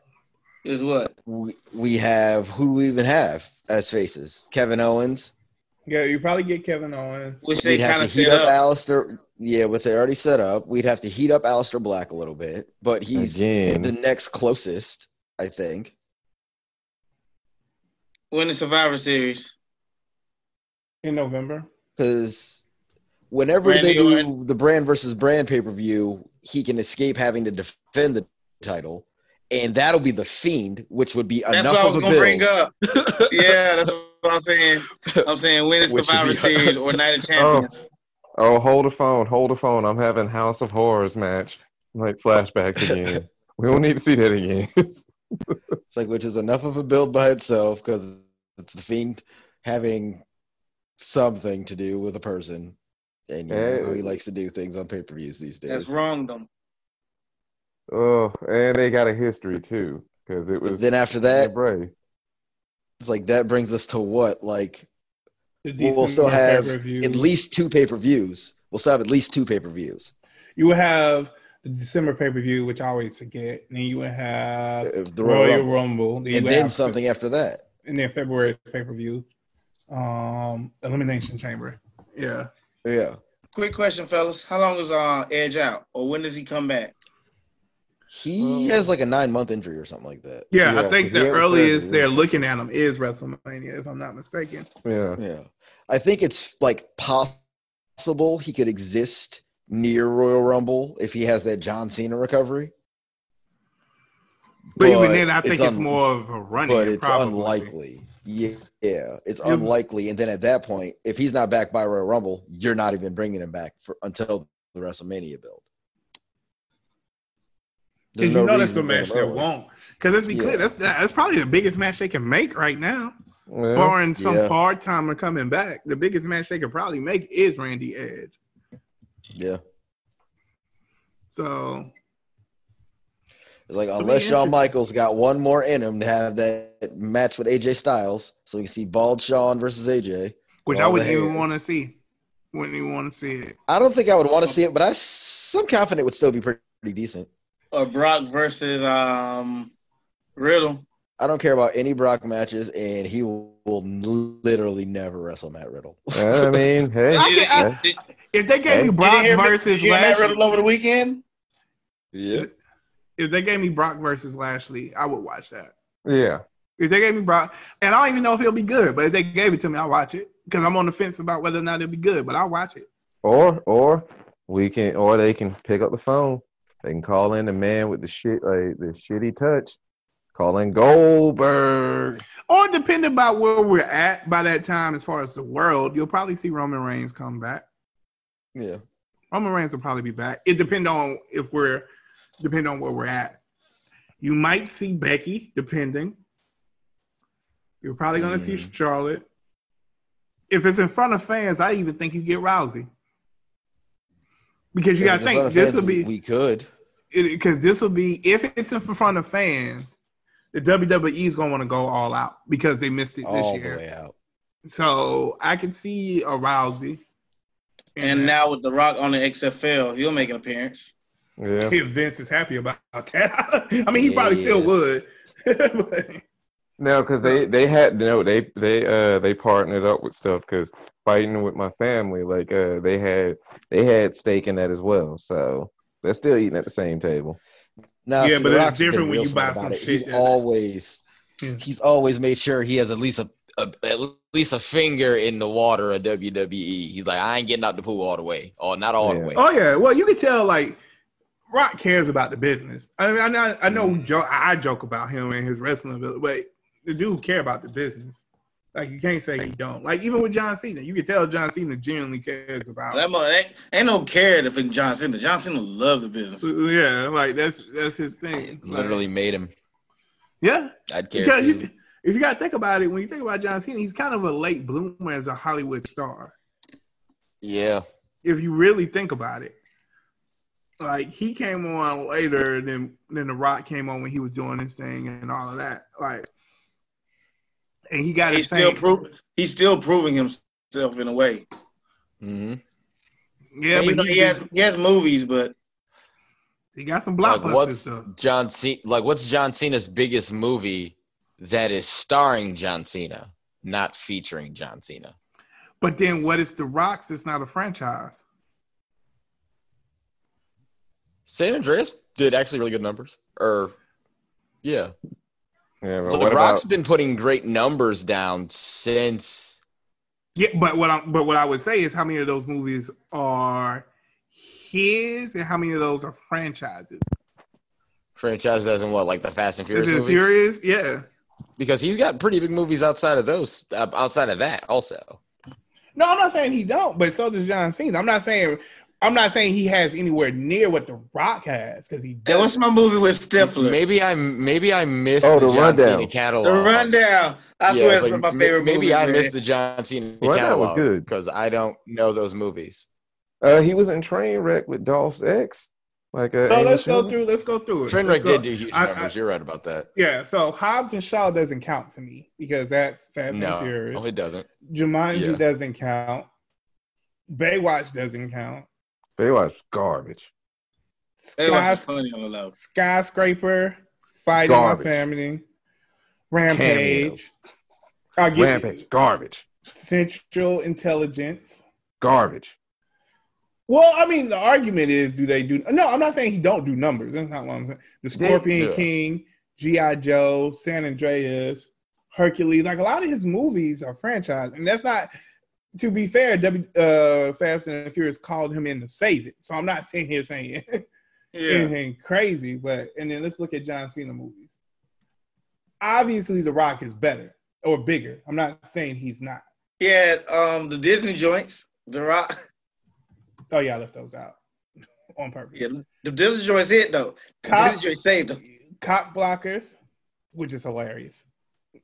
Is what? we, we have who do we even have as faces? Kevin Owens. Yeah, you probably get Kevin Owens. Which they We'd have kind to of heat set up, up. Aleister. Yeah, which they already set up. We'd have to heat up Aleister Black a little bit, but he's Again. the next closest, I think. Win the Survivor Series. in November. because whenever Randy they do Orton. the brand versus brand pay per view, he can escape having to defend the title, and that'll be the Fiend, which would be That's enough what I was of a gonna bill. bring up. yeah, that's what I'm saying. I'm saying win the Survivor Series or Night of oh. Champions. Oh, hold the phone, hold the phone. I'm having House of Horrors match, like flashbacks again. we don't need to see that again. It's like which is enough of a build by itself because it's the Fiend having something to do with a person, and you know how he likes to do things on pay per views these days. That's wrong, though. Oh, and they got a history too, because it was then after that, Bray. it's like that brings us to what like we'll, we'll still have at least two pay per views. We'll still have at least two pay per views. You would have the December pay per view, which I always forget. And Then you would have Uh, The Royal, Royal Rumble, Rumble. Then and then have- something after that. and then February's pay per view, um, Elimination Chamber. Yeah, Yeah. Quick question, fellas. How long is uh, Edge out, or when does he come back? He Oh. has like a nine month injury or something like that. yeah. Yeah, I think the earliest it, they're yeah. looking at him is WrestleMania, if I'm not mistaken. Yeah. Yeah. I think it's like possible he could exist near Royal Rumble if he has that John Cena recovery. But, even then, I think it's, un- more of a running. But it's probably. unlikely. Yeah, yeah, it's Yeah. unlikely. And then at that point, if he's not back by Royal Rumble, you're not even bringing him back for until the WrestleMania build. Because you no know that's the match they won't. Because let's be Yeah. clear, that's that's probably the biggest match they can make right now. Yeah. Barring some Yeah. part timer coming back, the biggest match they could probably make is Randy Edge. Yeah. So It's like unless Shawn. Michaels got one more in him to have that match with AJ Styles, so we can see bald Shawn versus AJ. which I wouldn't even want to see. Wouldn't even want to see it. I don't think I would want to see it, but I some confident it would still be pretty decent. Or Brock versus um, Riddle? I don't care about any Brock matches, and he will, will literally never wrestle Matt Riddle. I mean, hey, I Did, can- yeah. If they gave Hey. me Brock did you hear, versus did you hear Matt Lashley, Riddle over the weekend? yeah, if they gave me Brock versus Lashley, I would watch that. yeah. If they gave me Brock, and I don't even know if it'll be good, but if they gave it to me, I'll watch it because I'm on the fence about whether or not it'll be good. But I'll watch it. Or or we can or they can pick up the phone. They can call in the man with the shit like the shitty touch. Call in Goldberg. Or depending about where we're at by that time, as far as the world, you'll probably see Roman Reigns come back. yeah. Roman Reigns will probably be back. It depends on if we're depend on where we're at. You might see Becky, depending. You're probably gonna see Mm. Charlotte. If it's in front of fans, I even think you get Rousey. Because you gotta it's in front think this fans, will be we could. because this will be if it's in front of fans, the WWE is gonna want to go all out because they missed it this all the year. way out. So I can see a Rousey. And now with The Rock on the XFL, he'll make an appearance. Yeah. if Vince is happy about that. I mean, he probably Yeah, still yes. would. But No, because they they had no they they uh they partnered up with stuff because fighting with my family like uh they had they had stake in that as well so they're still eating at the same table. No, Yeah, see, but The it's Rock's different when you buy some it. shit He's always Yeah. he's always made sure he has at least a, a at least a finger in the water of WWE. He's like, I ain't getting out the pool all the way, or not all the way. Oh yeah, well you can tell like Rock cares about the business. I mean, I know, I know, we joke, I joke about him and his wrestling ability, but the dude care about the business. Like you can't say he don't. Like even with John Cena, you can tell John Cena genuinely cares about. That mo- ain't, ain't no carrot in John Cena. John Cena love the business. Yeah, like that's that's his thing. Like, Literally made him. yeah. I'd care. Because too. you, if you got to think about it, when you think about John Cena, he's kind of a late bloomer as a Hollywood star. yeah, If you really think about it, like he came on later than than The Rock came on when he was doing his thing and all of that. Like, and he got He's his still thing. pro- he's still proving himself in a way. hmm yeah, he, but he he, has he has movies, but he got some like what's stuff. John Cena? Like what's John Cena's biggest movie that is starring John Cena, not featuring John Cena? But then what is The Rock's? It's not a franchise. San Andreas did actually really good numbers. Or yeah, Yeah, but so what the Rock's about been putting great numbers down since. Yeah, but what I but what I would say is how many of those movies are his and how many of those are franchises? Franchises doesn't what like the Fast and Furious Is it movies Furious? Yeah. because he's got pretty big movies outside of those. Uh, outside of that, also. No, I'm not saying he don't, but so does John Cena. I'm not saying I'm not saying he has anywhere near what The Rock has because he hey, does. what's my movie with Stifler? Maybe I maybe I missed Oh, the, The John Rundown. Cena catalog. The Rundown. I Yeah, swear it's it's like, one of my ma- favorite Maybe movies. I man. missed the John Cena Rundown was catalog good. because I don't know those movies. uh he was in Trainwreck with Dolph's ex, like uh, so Amy let's go through. Let's go through it. Trainwreck did do huge I- numbers. I- You're right about that. Yeah, so Hobbs and Shaw doesn't count to me because that's Fast No, and Furious. no, it doesn't. Jumanji Yeah. doesn't count. Baywatch doesn't count. Baywatch garbage. They Sky, funny on the level. skyscraper, fighting Garbage. my family, Rampage. I'll Rampage you garbage. Central Intelligence. Garbage. Well, I mean, the argument is, do they do? No, I'm not saying he don't do numbers. That's not what I'm saying. The Scorpion Yeah. King, GI Joe, San Andreas, Hercules. Like a lot of his movies are franchise, and that's not. To be fair, W uh, Fast and Furious called him in to save it. So I'm not sitting here saying Yeah. anything crazy, but and then let's look at John Cena movies. Obviously, The Rock is better or bigger. I'm not saying he's not. Yeah, um the Disney joints, The Rock. Oh yeah, I left those out on purpose. Yeah, the Disney joints hit though. The Cop- Disney joints saved him. Cock blockers, which is hilarious.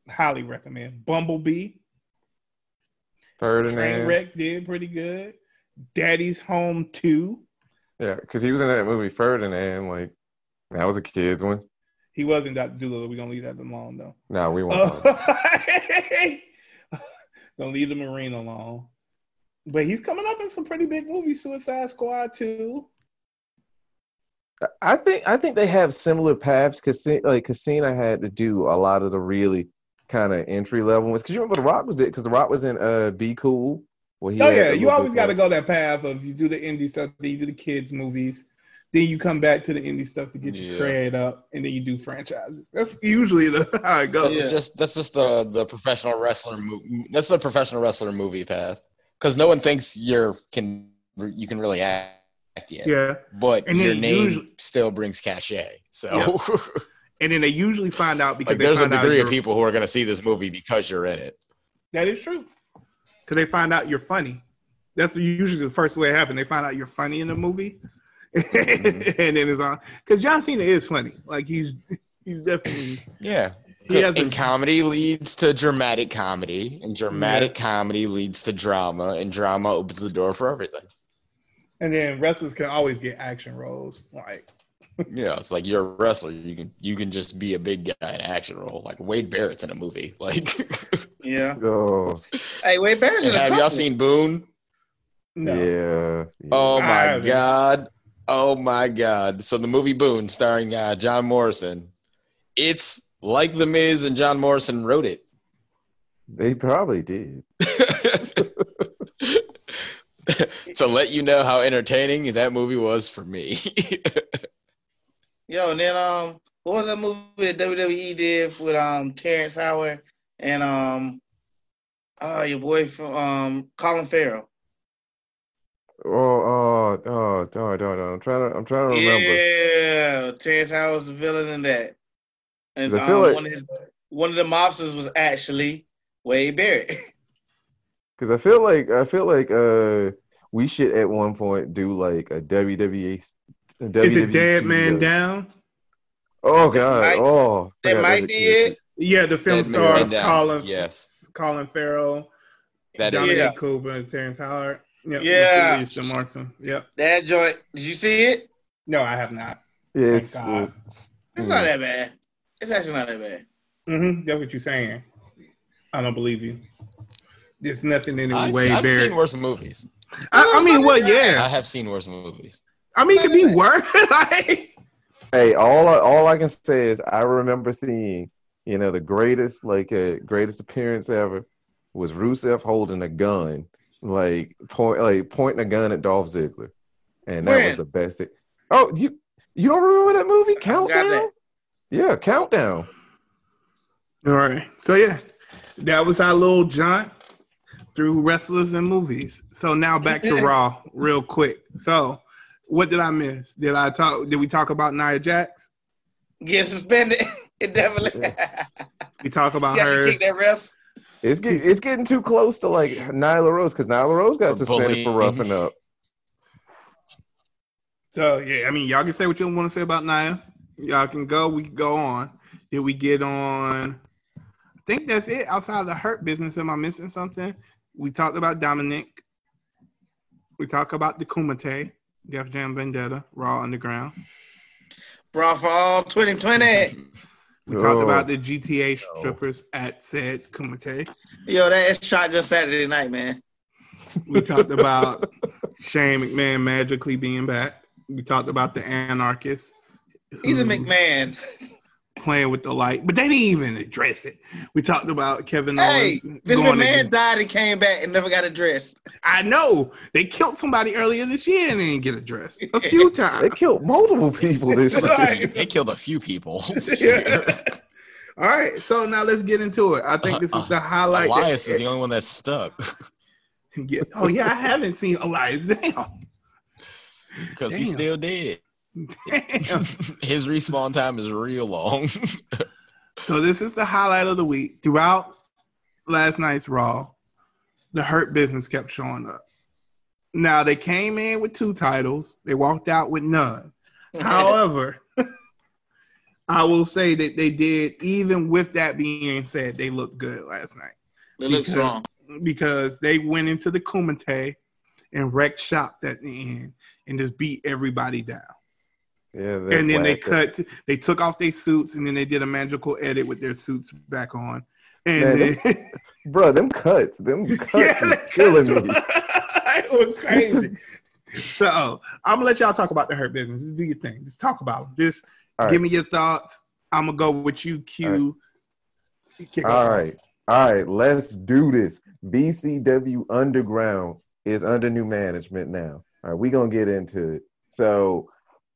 Highly recommend. Bumblebee, Ferdinand. Trainwreck did pretty good. Daddy's Home 2. Yeah, because he was in that movie Ferdinand. Like that was a kid's one. He wasn't Dr. Dolittle. We're gonna leave that alone though. No, we won't. Oh. Gonna leave the Marine alone. But he's coming up in some pretty big movies, Suicide Squad 2. I think I think they have similar paths because like Casino had to do a lot of the really kind of entry level ones. Because you remember the Rock was it because the Rock was in uh Be Cool. Where he Oh yeah, you always got to go that path of you do the indie stuff, then you do the kids movies, then you come back to the indie stuff to get your cred up, and then you do franchises. That's usually the how it goes. Yeah. Just that's just the the professional wrestler movie. That's the professional wrestler movie path because no one thinks you're can you can really act yet. Yeah, But And your name usually- still brings cachet. So Yeah. and then they usually find out because like they there's a find out degree of people who are going to see this movie because you're in it. that is true. Because they find out you're funny. That's usually the first way it happens. They find out you're funny in the movie, Mhm. and then it's on. Because John Cena is funny. Like he's he's definitely Yeah. he has and a comedy leads to dramatic comedy, and dramatic comedy leads to drama, and drama opens the door for everything. and then wrestlers can always get action roles. Like Yeah, it's like you're a wrestler. You can you can just be a big guy in action role. Like Wade Barrett's in a movie. Like, Yeah. Oh Hey, Wade Barrett's in and a have y'all couple. seen Boone? no, yeah. yeah. Oh I my haven't. like the Miz and John Morrison wrote it. They probably did. to let you know how entertaining that movie was for me. Yo, and then um, what was that movie that WWE did with um Terrence Howard and um, uh, your boy from um Colin Farrell? Oh, oh, oh, oh, oh, oh. I'm trying to, I'm trying to remember. Yeah, Terrence Howard was the villain in that. And um, like- one of his one of the mobsters was actually Wade Barrett. Because I feel like, I feel like, uh, we should at one point do like a WWE. A WWE Is it Dead Man. Down? Oh God! might- oh, I That forgot might be existed. it. Yeah, the film Dead stars Colin Yes. Colin Farrell, That is Dominic Yeah. Cooper, and Terrence Howard. Yep, Yeah. Lisa Martin. Yep. That joint. Did you see it? No, I have not. Yeah, Thank it's God. It's Mhm. not that bad. It's actually not that bad. Mm-hmm. That's what you're saying. I don't believe you. There's nothing in it with I've, I've Barrett. seen worse movies. I, I mean, well, yeah. I have seen worse movies. I mean, it could be worse. like, Hey, all I, all I can say is I remember seeing, you know, the greatest like uh, greatest appearance ever was Rusev holding a gun, like point like pointing a gun at Dolph Ziggler, and that was the best. Thing. Oh, you you don't remember that movie Countdown? that. Yeah, Countdown. all right. So yeah, that was our little jaunt through wrestlers and movies. So now back to Raw, real quick. So, what did I miss? Did I talk? Did we talk about Nia Jax? Get suspended. It definitely. We talk about See how she her. kicked that ref? It's get, it's getting too close to like Nyla Rose because Nyla Rose got For suspended for roughing up. So yeah, I mean, y'all can say what you want to say about Nia. Y'all can go. We can go on. Did we get on? I think that's it. Outside of the hurt business, am I missing something? We talked about Dominic. We talk about the Kumite, Def Jam Vendetta, Raw Underground. Brawl for all 2020. We talked about the GTA strippers at said Kumite. Yo, that shot just Saturday night, man. We talked about Shane McMahon magically being back. We talked about the anarchists. He's a McMahon. Playing with the light, but they didn't even address it. We talked about Kevin Hey, Owens Vince going McMahon against- died and came back and never got addressed. I know they killed somebody earlier this year and they didn't get addressed a few times. They killed multiple people this year. Right. They killed a few people. Yeah. All right, so now let's get into it. I think this is the uh, uh, highlight. that- Elias is the only one that's stuck Yeah. Oh yeah, I haven't seen Elias. Damn. because he's still dead. His respawn time is real long. So this is the highlight of the week. Throughout last night's Raw, the Hurt Business kept showing up. Now they came in with two titles. They walked out with none. However, I will say that they did, even with that being said, they looked good last night They look Because- strong. because they went into the Kumite and wrecked shop at the end and just beat everybody down. Yeah, and then they cut, they took off their suits and then they did a magical edit with their suits back on. And Man, then, Bro, them cuts, them cuts yeah, the killing cuts me. it was crazy. so I'm gonna let y'all talk about the hurt business. Just do your thing. Just talk about them. Just All give right. me your thoughts. I'm gonna go with you, Q. All off. right. All right, let's do this. BCW Underground is under new management now. All right, we're gonna get into it. So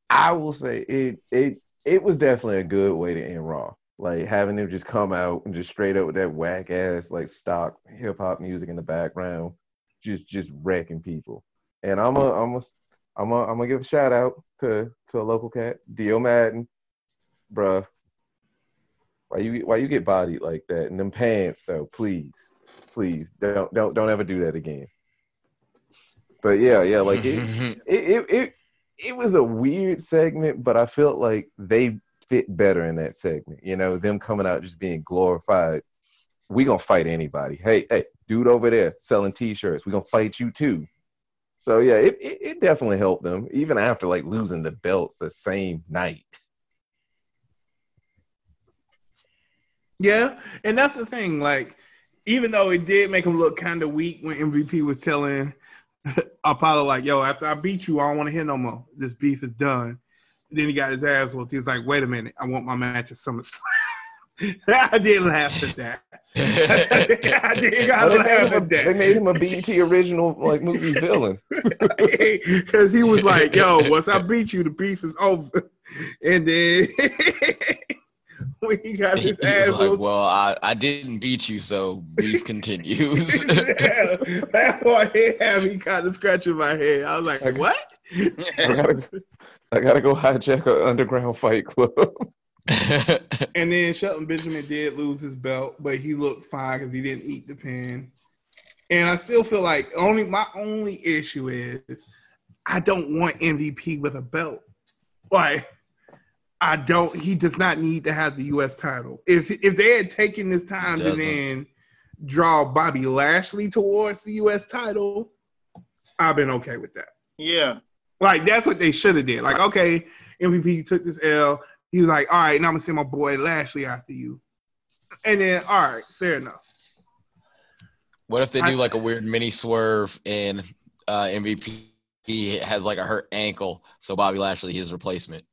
I will say it it it was definitely a good way to end Raw. Like having them just come out and just straight up with that whack ass like stock hip hop music in the background, just just wrecking people. And I'm a I'm a I'm a I'm gonna give a shout out to to a local cat, Dio Maddin, bruh. Why you why you get bodied like that? And them pants though, please, please don't don't don't ever do that again. But yeah, yeah, like it it it it, it was a weird segment, but I felt like they fit better in that segment. You know, them coming out just being glorified. We gonna fight anybody. Hey, hey, dude over there selling t-shirts, we gonna fight you too. So yeah, it, it, it definitely helped them, even after like losing the belts the same night. Yeah, and that's the thing. Like, even though it did make him look kind of weak when MVP was telling Apollo, like, "Yo, after I beat you, I don't want to hear no more. This beef is done." then he got his ass whooped. He was like, "Wait a minute, I want my match at SummerSlam." I did laugh at that. I did gotta Well, they, made laugh him a, at they made him a BET original like movie villain. Because he was like, yo, once I beat you, the beef is over. And then when he got He his was like, "Well, I, I didn't beat you, so beef continues." yeah, that boy had me kind of scratching my head. I was like, Okay. what? I gotta, I gotta go hijack an underground fight club. And then Shelton Benjamin did lose his belt, but he looked fine because he didn't eat the pin. And I still feel like only my only issue is I don't want MVP with a belt. Like I don't. He does not need to have the U.S. title. If if they had taken this time to then draw Bobby Lashley towards the U.S. title, I've been okay with that. yeah. Like that's what they should have did. Like, okay, MVP took this L. He was like, all right, now I'm gonna send my boy Lashley after you. And then, all right, fair enough. what if they I- do like a weird mini swerve and uh, MVP has like a hurt ankle, so Bobby Lashley his replacement,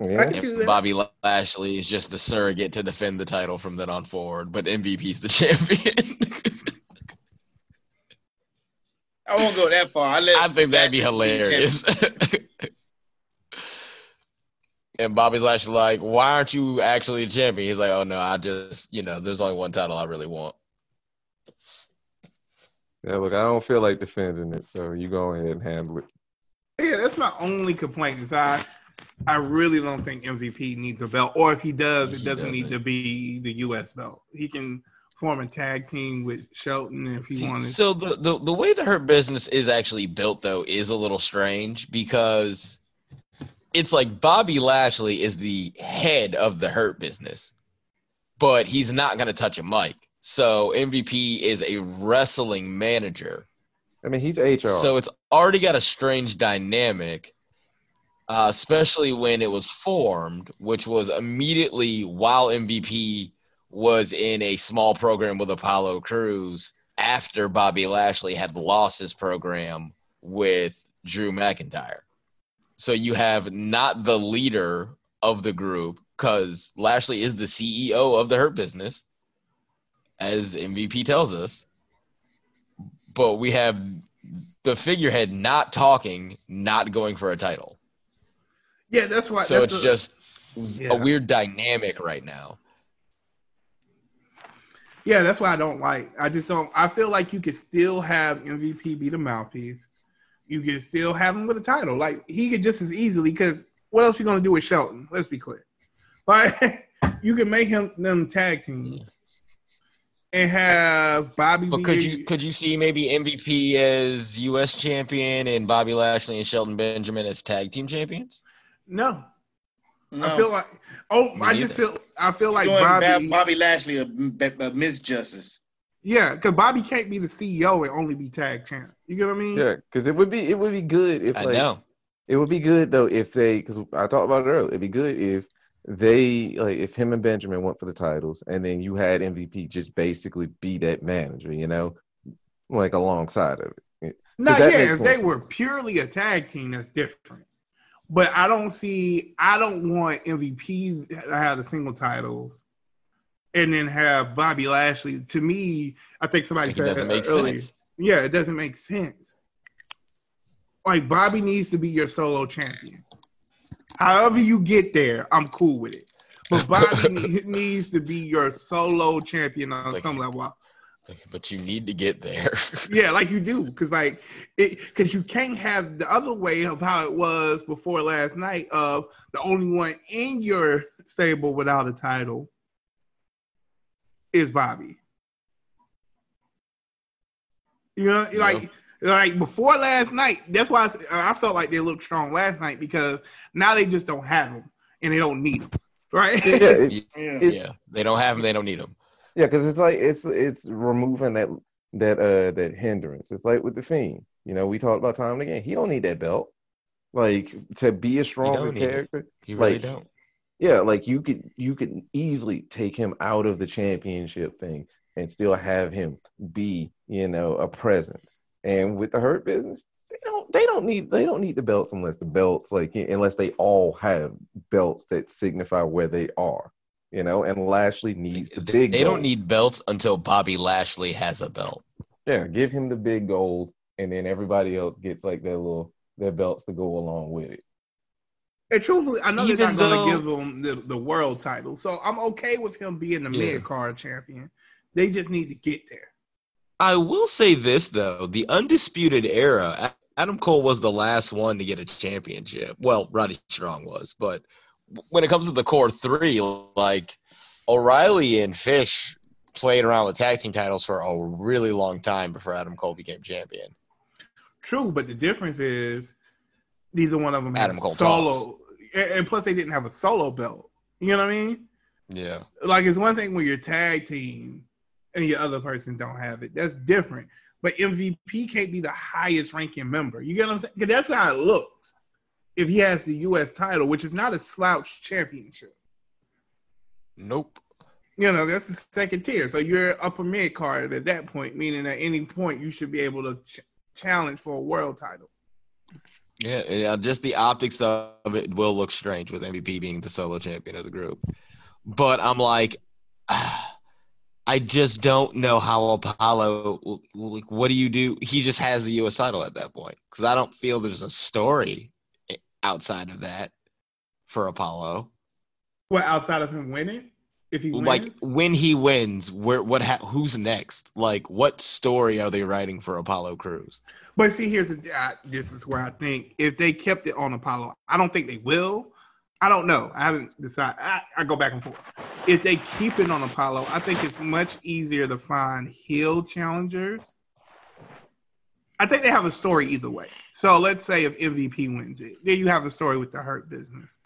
Yeah. I can do and. Bobby Lashley is just the surrogate to defend the title from then on forward, but MVP's the champion. I won't go that far. I let. I think that'd be be hilarious. and Bobby's actually like, "Why aren't you actually a champion?" He's like, "Oh no, I just, you know, there's only one title I really want." Yeah, look, I don't feel like defending it, so you go ahead and handle it. Yeah, that's my only complaint. Is I, I really don't think MVP needs a belt, or if he does, it He doesn't, need doesn't. to be the U.S. belt. He can form a tag team with Shelton if he See, wanted. so the, the the way the hurt business is actually built though is a little strange because it's like Bobby Lashley is the head of the hurt business, but he's not going to touch a mic. So MVP is a wrestling manager. I mean, he's HR. So it's already got a strange dynamic, uh, especially when it was formed, which was immediately while MVP was in a small program with Apollo Crews after Bobby Lashley had lost his program with Drew McIntyre. So you have not the leader of the group because Lashley is the CEO of the Hurt Business, as MVP tells us. But we have the figurehead not talking, not going for a title. Yeah, that's why. so that's it's a- just yeah. a weird dynamic right now. Yeah, that's why I don't like. I just don't. I feel like you could still have MVP be the mouthpiece. You could still have him with a title. Like he could just as easily. Because what else you gonna do with Shelton? Let's be clear. Like you can make him them tag team and have Bobby. But could you could you see maybe MVP as U.S. champion and Bobby Lashley and Shelton Benjamin as tag team champions? No, No. I feel like. Oh, Me I just feel. I feel like Bobby. Bobby, Bobby Lashley a, a misjustice. Yeah, because Bobby can't be the CEO and only be tag champ. You get what I mean? yeah, because it would be it would be good if I like know. it would be good though if they because I talked about it earlier. It'd be good if they like if him and Benjamin went for the titles and then you had MVP just basically be that manager, you know, like alongside of it. No, yeah, if more they were purely a tag team, that's different. But I don't see. I don't want MVP to have the single titles, and then have Bobby Lashley. To me, I think somebody Like, it said doesn't make earlier. sense. Yeah, it doesn't make sense. Like Bobby needs to be your solo champion. However you get there, I'm cool with it. But Bobby needs to be your solo champion on Like- some level. But you need to get there. Yeah, like you do, because like it, because you can't have the other way of how it was before last night of the only one in your stable without a title is Bobby. You know, Yeah. like like before last night. That's why I felt like they looked strong last night because now they just don't have them and they don't need them right? Yeah, it, Yeah. It- yeah, they don't have them. They don't need him. Yeah, because it's like it's it's removing that that uh that hindrance. It's like with the fiend. You know, we talked about time again. He don't need that belt. Like to be a stronger character. You really Like, don't. Yeah, like you could you could easily take him out of the championship thing and still have him be, you know, a presence. And with the hurt business, they don't they don't need they don't need the belts unless the belts like unless they all have belts that signify where they are. You know, and Lashley needs the They, big. they don't need belts until Bobby Lashley has a belt. Yeah, give him the big gold, and then everybody else gets like their little their belts to go along with it. And truthfully, I know they're Even not going to give him the, the world title, so I'm okay with him being the Yeah. mid card champion. They just need to get there. I will say this though: the undisputed era, Adam Cole was the last one to get a championship. Well, Roddy Strong was, but when it comes to the core three, like O'Reilly and Fish played around with tag team titles for a really long time before Adam Cole became champion. True, but the difference is neither one of them Adam had Cole solo, and, and plus they didn't have a solo belt. You know what I mean? Yeah, Like it's one thing when your tag team and your other person don't have it. That's different. But MVP can't be the highest ranking member. You get what I'm saying? 'Cause that's how it looks. If he has the U.S. title, which is not a slouch championship. nope. You know, that's the second tier. So you're upper mid card at that point, meaning at any point you should be able to ch- challenge for a world title. Yeah, yeah, just the optics of it will look strange with MVP being the solo champion of the group. But I'm like, I just don't know how Apollo. Like, what do you do? He just has the U.S. title at that point because I don't feel there's a story outside of that for Apollo. What outside of him winning, if he wins, Like when he wins, where what? Ha- who's next? Like, what story are they writing for Apollo Crews? But see, here's the uh, this is where I think if they kept it on Apollo, I don't think they will. I don't know. I haven't decided. I, I go back and forth. If they keep it on Apollo, I think it's much easier to find heel challengers. I think they have a story either way. So let's say if MVP wins it, then you have a story with the Hurt Business.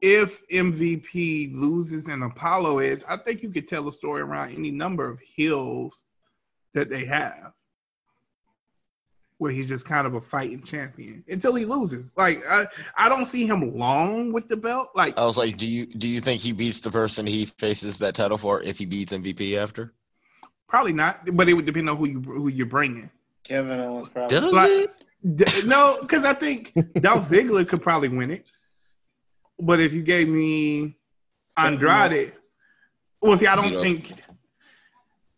If MVP loses and Apollo is, I think you could tell a story around any number of hills that they have where he's just kind of a fighting champion until he loses. Like I, I don't see him long with the belt. Like I was like, do you do you think he beats the person he faces that title for if he beats MVP after? probably not, but it would depend on who you who you're bringing. Kevin Owens probably. Does Like- it? D- no, because I think Dolph Ziggler could probably win it. But if you gave me Andrade, well, see, I don't think.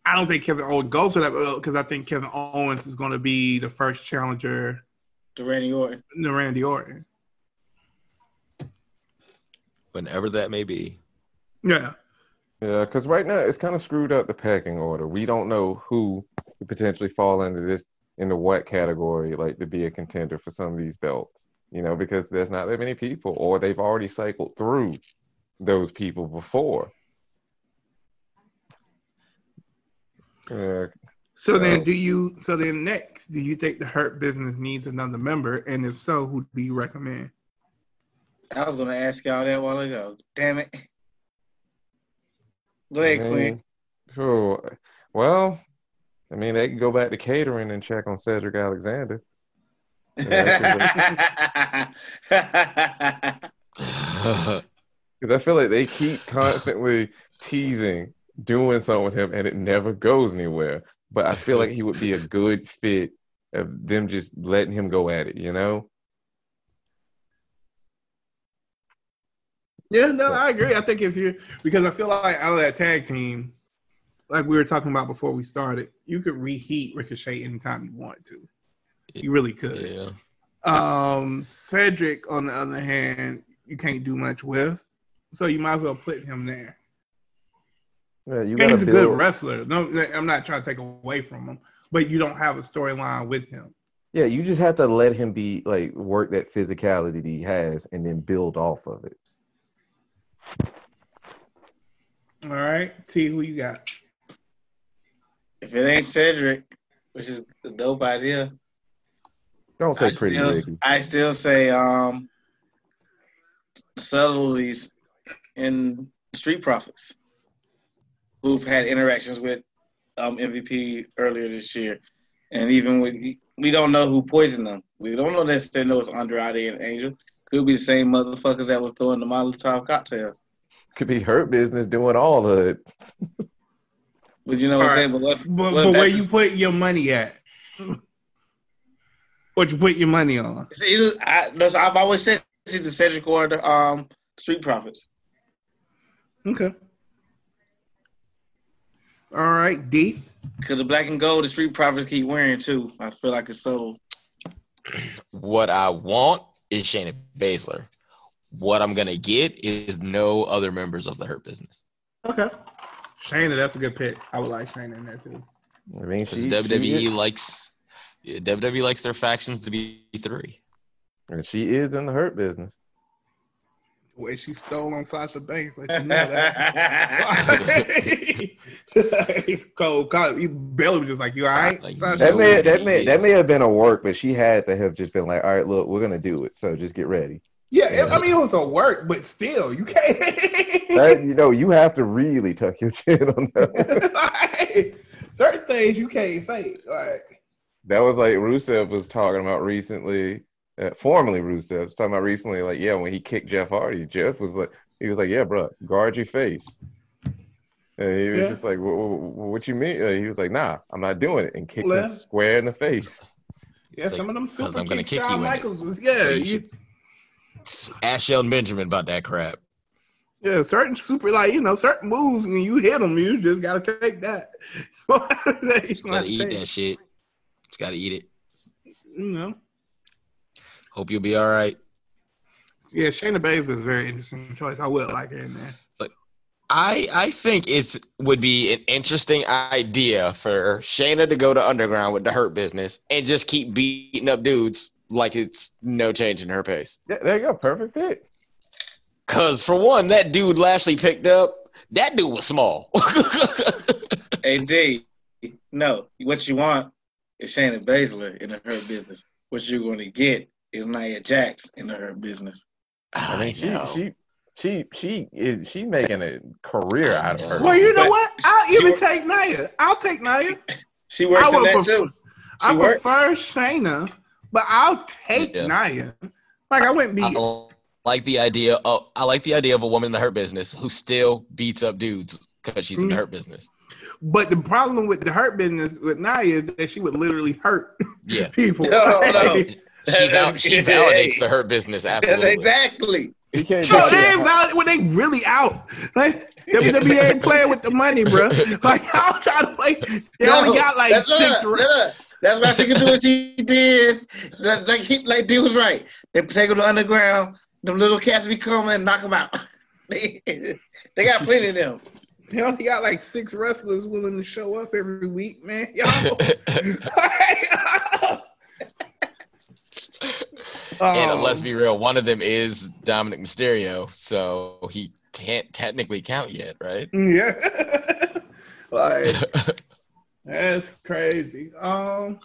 I don't think Kevin Owens goes for that uh, because I think Kevin Owens is going to be the first challenger to Randy Orton. to Randy Orton. Whenever that may be. Yeah, Yeah, because right now it's kind of screwed up the pecking order. We don't know who could potentially fall into this into what category, like to be a contender for some of these belts. You know, because there's not that many people, or they've already cycled through those people before. Yeah, So So- then, do you? So then, next, do you think the Hurt Business needs another member? And if so, who do you recommend? I was gonna ask y'all that while ago. Damn it. Go ahead, I Queen. mean, Sure. Well, I mean, they can go back to catering and check on Cedric Alexander. Because I feel like they keep constantly teasing doing something with him, and it never goes anywhere. But I feel like he would be a good fit of them just letting him go at it, you know? Yeah, no, I agree. I think if you because I feel like out of that tag team, like we were talking about before we started, you could reheat Ricochet anytime you wanted to. You really could. yeah. Um, Cedric, on the other hand, you can't do much with, so you might as well put him there. Yeah, you And he's a good build. wrestler. No, I'm not trying to take away from him, but you don't have a storyline with him. Yeah, you just have to let him be like work that physicality that he has, and then build off of it. All right, T, who you got? If it ain't Cedric, which is a dope idea, Don't say I pretty still, lady. I still say um subtleties in Street Profits, who've had interactions with um, MVP earlier this year, and even with we don't know who poisoned them. We don't know that they know it's Andrade and Angel. Could be the same motherfuckers that was throwing the Molotov cocktails. Could be hurt business doing all of it. But you know what All I'm saying? But what, But, what but where that's you put your money at? What you put your money on? It's either I, I've always said it's either Cedric or the um Street Profits. Okay. All right, D. Because the black and gold, the Street Profits keep wearing too. I feel like it's so. What I want is Shayna Baszler. What I'm gonna get is no other members of the Hurt Business. Okay. Shayna, that's a good pick. I would like Shayna in there too. I mean, Because she, WWE she likes yeah, WWE likes their factions to be three. and she is in the hurt business. The way she stole on Sasha Banks, let you know that. Cole, Cole, Bailey was just like, "You all right, Like, Sasha?" That may that may that is. may have been a work, but she had to have just been like, all right, look, we're gonna do it. So just get ready. Yeah, it- I mean, it was a work, but still, you can't. That, you know, you have to really tuck your chin on that. Like, certain things you can't fake. Like, that was like Rusev was talking about recently. Uh, formerly Rusev was talking about recently, like, yeah, when he kicked Jeff Hardy, Jeff was like, he was like, yeah, bro, guard your face. And he was Yeah. just like, "Wha- wha- what you mean? Uh, he was like, nah, I'm not doing it, and kicked him square in the face. yeah, Like, some of them super I'm gonna kick Shawn you it. Michaels was yeah, So you you, Ask Shelton Benjamin about that crap. yeah, certain super like you know certain moves when you hit them, you just gotta take that. Just gotta eat take, that shit. Just gotta eat it. You know, Hope you'll be all right. yeah, Shayna Baszler is a very interesting choice. I would like her in there. I I think it would be an interesting idea for Shayna to go to Underground with the Hurt Business and just keep beating up dudes like it's no change in her pace. Yeah, there you go, perfect fit. Cause for one, that dude Lashley picked up, that dude was small. Hey D, no, what you want is Shayna Baszler in the Hurt Business. What you're going to get is Nia Jax in the Hurt Business. I I mean, she she she she is she's making a career out of her. Well, you know But what? I'll she even wa- take Nia. I'll take Nia. She works I in that prefer- too. She I works. prefer Shayna, but I'll take Yeah. Nia. Like I wouldn't be. I like the idea of I like the idea of a woman in the Hurt Business who still beats up dudes because she's in the Mm. Hurt Business. But the problem with the hurt business with Nia is that she would literally hurt Yeah, people. No, no. she val- she validates the Hurt Business absolutely. exactly. You can't No, they that. valid when they really out. Like WWE ain't playing with the money, bro. Like y'all trying to play. They No, only got like six. not- ra- that's why she could do what she did. That, like he, like D was right. They take them to underground. Them little cats be coming and knock them out. they, they got plenty of them. They only got like six wrestlers willing to show up every week, man. Y'all. and Um, let's be real, one of them is Dominic Mysterio, so he can't technically count yet, right? Yeah. like that's crazy. Um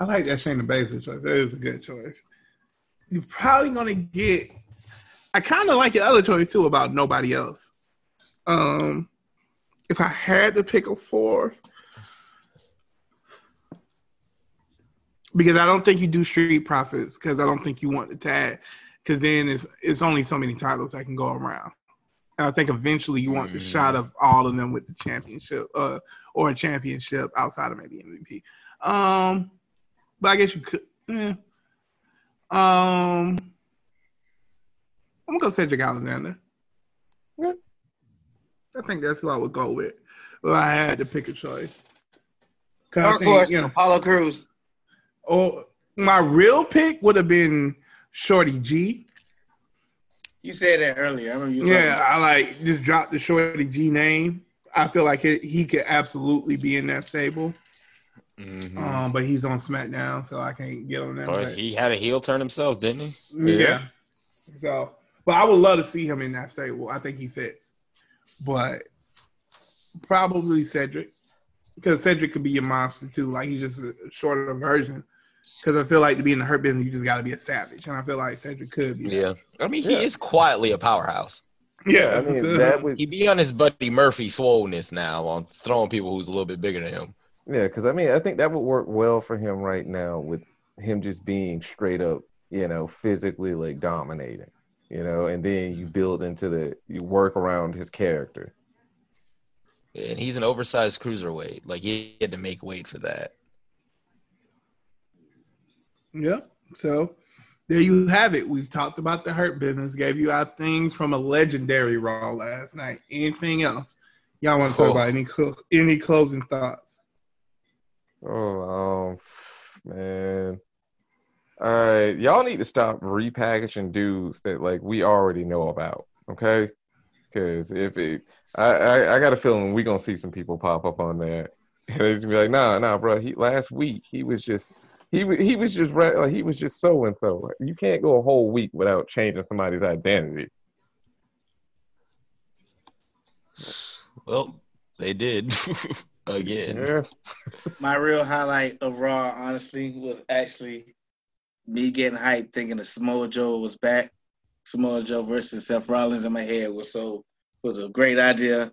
I like that Shayna Baszler choice. That is a good choice. You're probably gonna get I kind of like your other choice too about nobody else. Um if I had to pick a fourth, because I don't think you do street profits because I don't think you want the tag because then it's it's only so many titles that can go around. And I think eventually you want the Mm. shot of all of them with the championship, uh, or a championship outside of maybe MVP. Um, but I guess you could. Um, I'm gonna go Cedric Alexander. Yeah. I think that's who I would go with. If I had to pick a choice. Dark think, horse, you know, Apollo Crews. Oh, my real pick would have been Shorty G. You said that earlier. I remember you. Yeah, I like just drop the Shorty G name. I feel like he, he could absolutely be in that stable. Mhm. Um, but he's on SmackDown, so I can't get on that. But But, he had a heel turn himself, didn't he? yeah. So, but I would love to see him in that stable. I think he fits. But probably Cedric, because Cedric could be your monster too. Like he's just a shorter version. Because I feel like to be in the hurt business, you just got to be a savage, and I feel like Cedric could be. that. Yeah. I mean, he Yeah. is quietly a powerhouse. Yeah. I mean, so- that would He be on his buddy Murphy swollenness now on throwing people who's a little bit bigger than him. Yeah, because I mean, I think that would work well for him right now with him just being straight up, you know, physically like dominating, you know, and then you mm-hmm. build into the you work around his character. And he's an oversized cruiserweight. Like he had to make weight for that. Yeah. So there you have it. We've talked about the hurt business, gave you our things from a legendary Raw last night. Anything else? Y'all want to talk Oh. about any clo- any closing thoughts? Oh, um, man. All right, y'all need to stop repackaging dudes that like we already know about, okay? Because if it, I, I, I got a feeling we're gonna see some people pop up on there, and it's gonna be like, nah, nah, bro. He last week he was just he he was just re- like he was just so and so. You can't go a whole week without changing somebody's identity. Well, they did again. Yeah, My real highlight of Raw, honestly, was actually me getting hyped thinking that Samoa Joe was back. Samoa Joe versus Seth Rollins in my head was so was a great idea,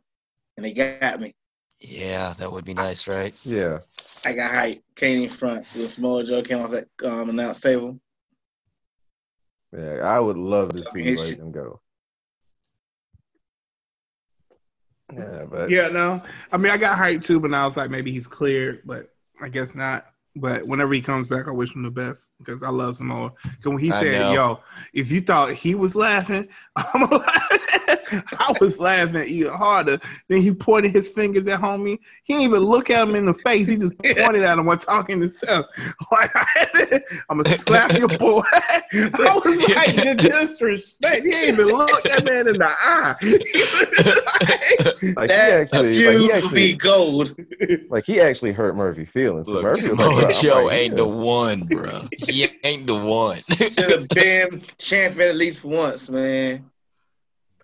and they got me. Yeah, that would be nice, right? yeah. I got hype. Came in front when Samoa Joe came off that um, announced table. Yeah, I would love to see It's- let him go. Yeah, but Yeah, no. I mean, I got hyped too, but now I was like, maybe he's cleared, but I guess not. But whenever he comes back, I wish him the best because I love Samoa. Because when he I said, know. "Yo, if you thought he was laughing, I'm I was laughing even harder." Then he pointed his fingers at homie. He didn't even look at him in the face. He just pointed at him while talking to Seth. Like, I'm gonna slap your boy. I was like, the disrespect. He didn't even look that man in the eye. He was like, like he That actually, feud like he actually, be gold. like he actually hurt Murphy feelings. Look, Murphy was Samoa like, Joe oh, ain't here." the one, bro. He ain't the one. Should have been champion at least once, man.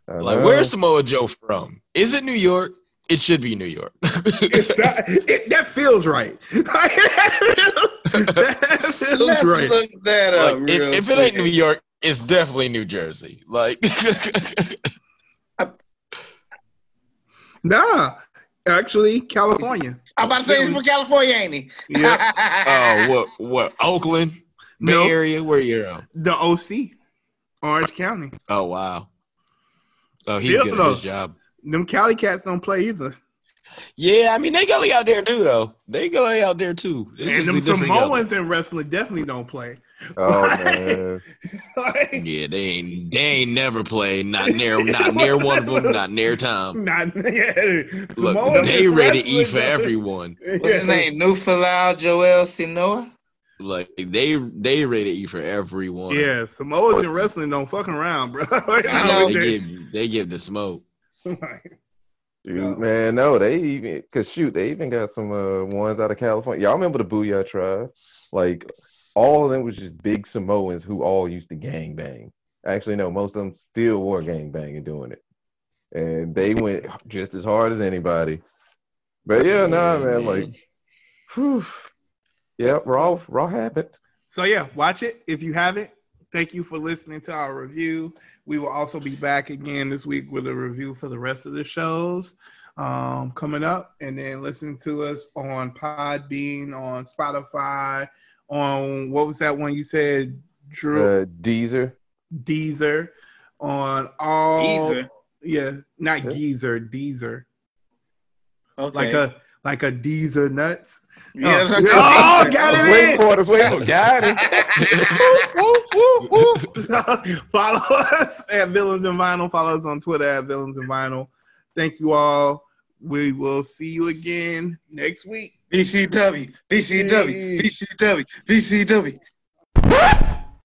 I like, where's Samoa Joe from? Is it New York? It should be New York. Not- it, that feels right. that feels Let's right. look that up. Like, if, real if it ain't. New York, it's definitely New Jersey. Like, Nah, actually, California. I'm about to say he's from California, ain't he? Yeah. oh, what, what? Oakland, Bay No, Area, where you're at? the OC, Orange County. Oh, wow. Oh, he's Still, good at though. his job. Them Cali cats don't play either. Yeah, I mean they go out there too, though. They go out there too. It's and them a different level. Samoans in wrestling definitely don't play. Oh man, Like, Yeah, they ain't they ain't never played. Not near not near one of them. Not near time. not, yeah. Look, Samoans they in ready to eat for everyone. What's his name? Nuufolau Joel Seanoa? Like they they ready to eat for everyone. Yeah, Samoans in wrestling don't fucking around, bro. I know. They give they give the smoke. Dude, man, no, they even cause shoot, they even got some uh, ones out of California. Y'all remember the Booyah Tribe? Like all of them was just big Samoans who all used to gang bang. Actually, no, most of them still were gang banging doing it, and they went just as hard as anybody. But yeah, nah, man, man. like, whew. Yep, Raw, Raw happened. So yeah, watch it if you haven't. Thank you for listening to our review. We will also be back again this week with a review for the rest of the shows um, coming up, and then listen to us on Podbean, on Spotify, on what was that one you said, Drew? Uh, Deezer. Deezer, on all. Deezer? Yeah, not Yeah. Geezer, Deezer, Okay. like a like a Deezer nuts. yeah, oh, oh, got it Wait for it. Wait for it. Got it. Woo, woo, woo. Follow us at Villains and Vinyl. Follow us on Twitter at Villains and Vinyl. Thank you all. We will see you again next week. BCW, BCW, BCW, BCW.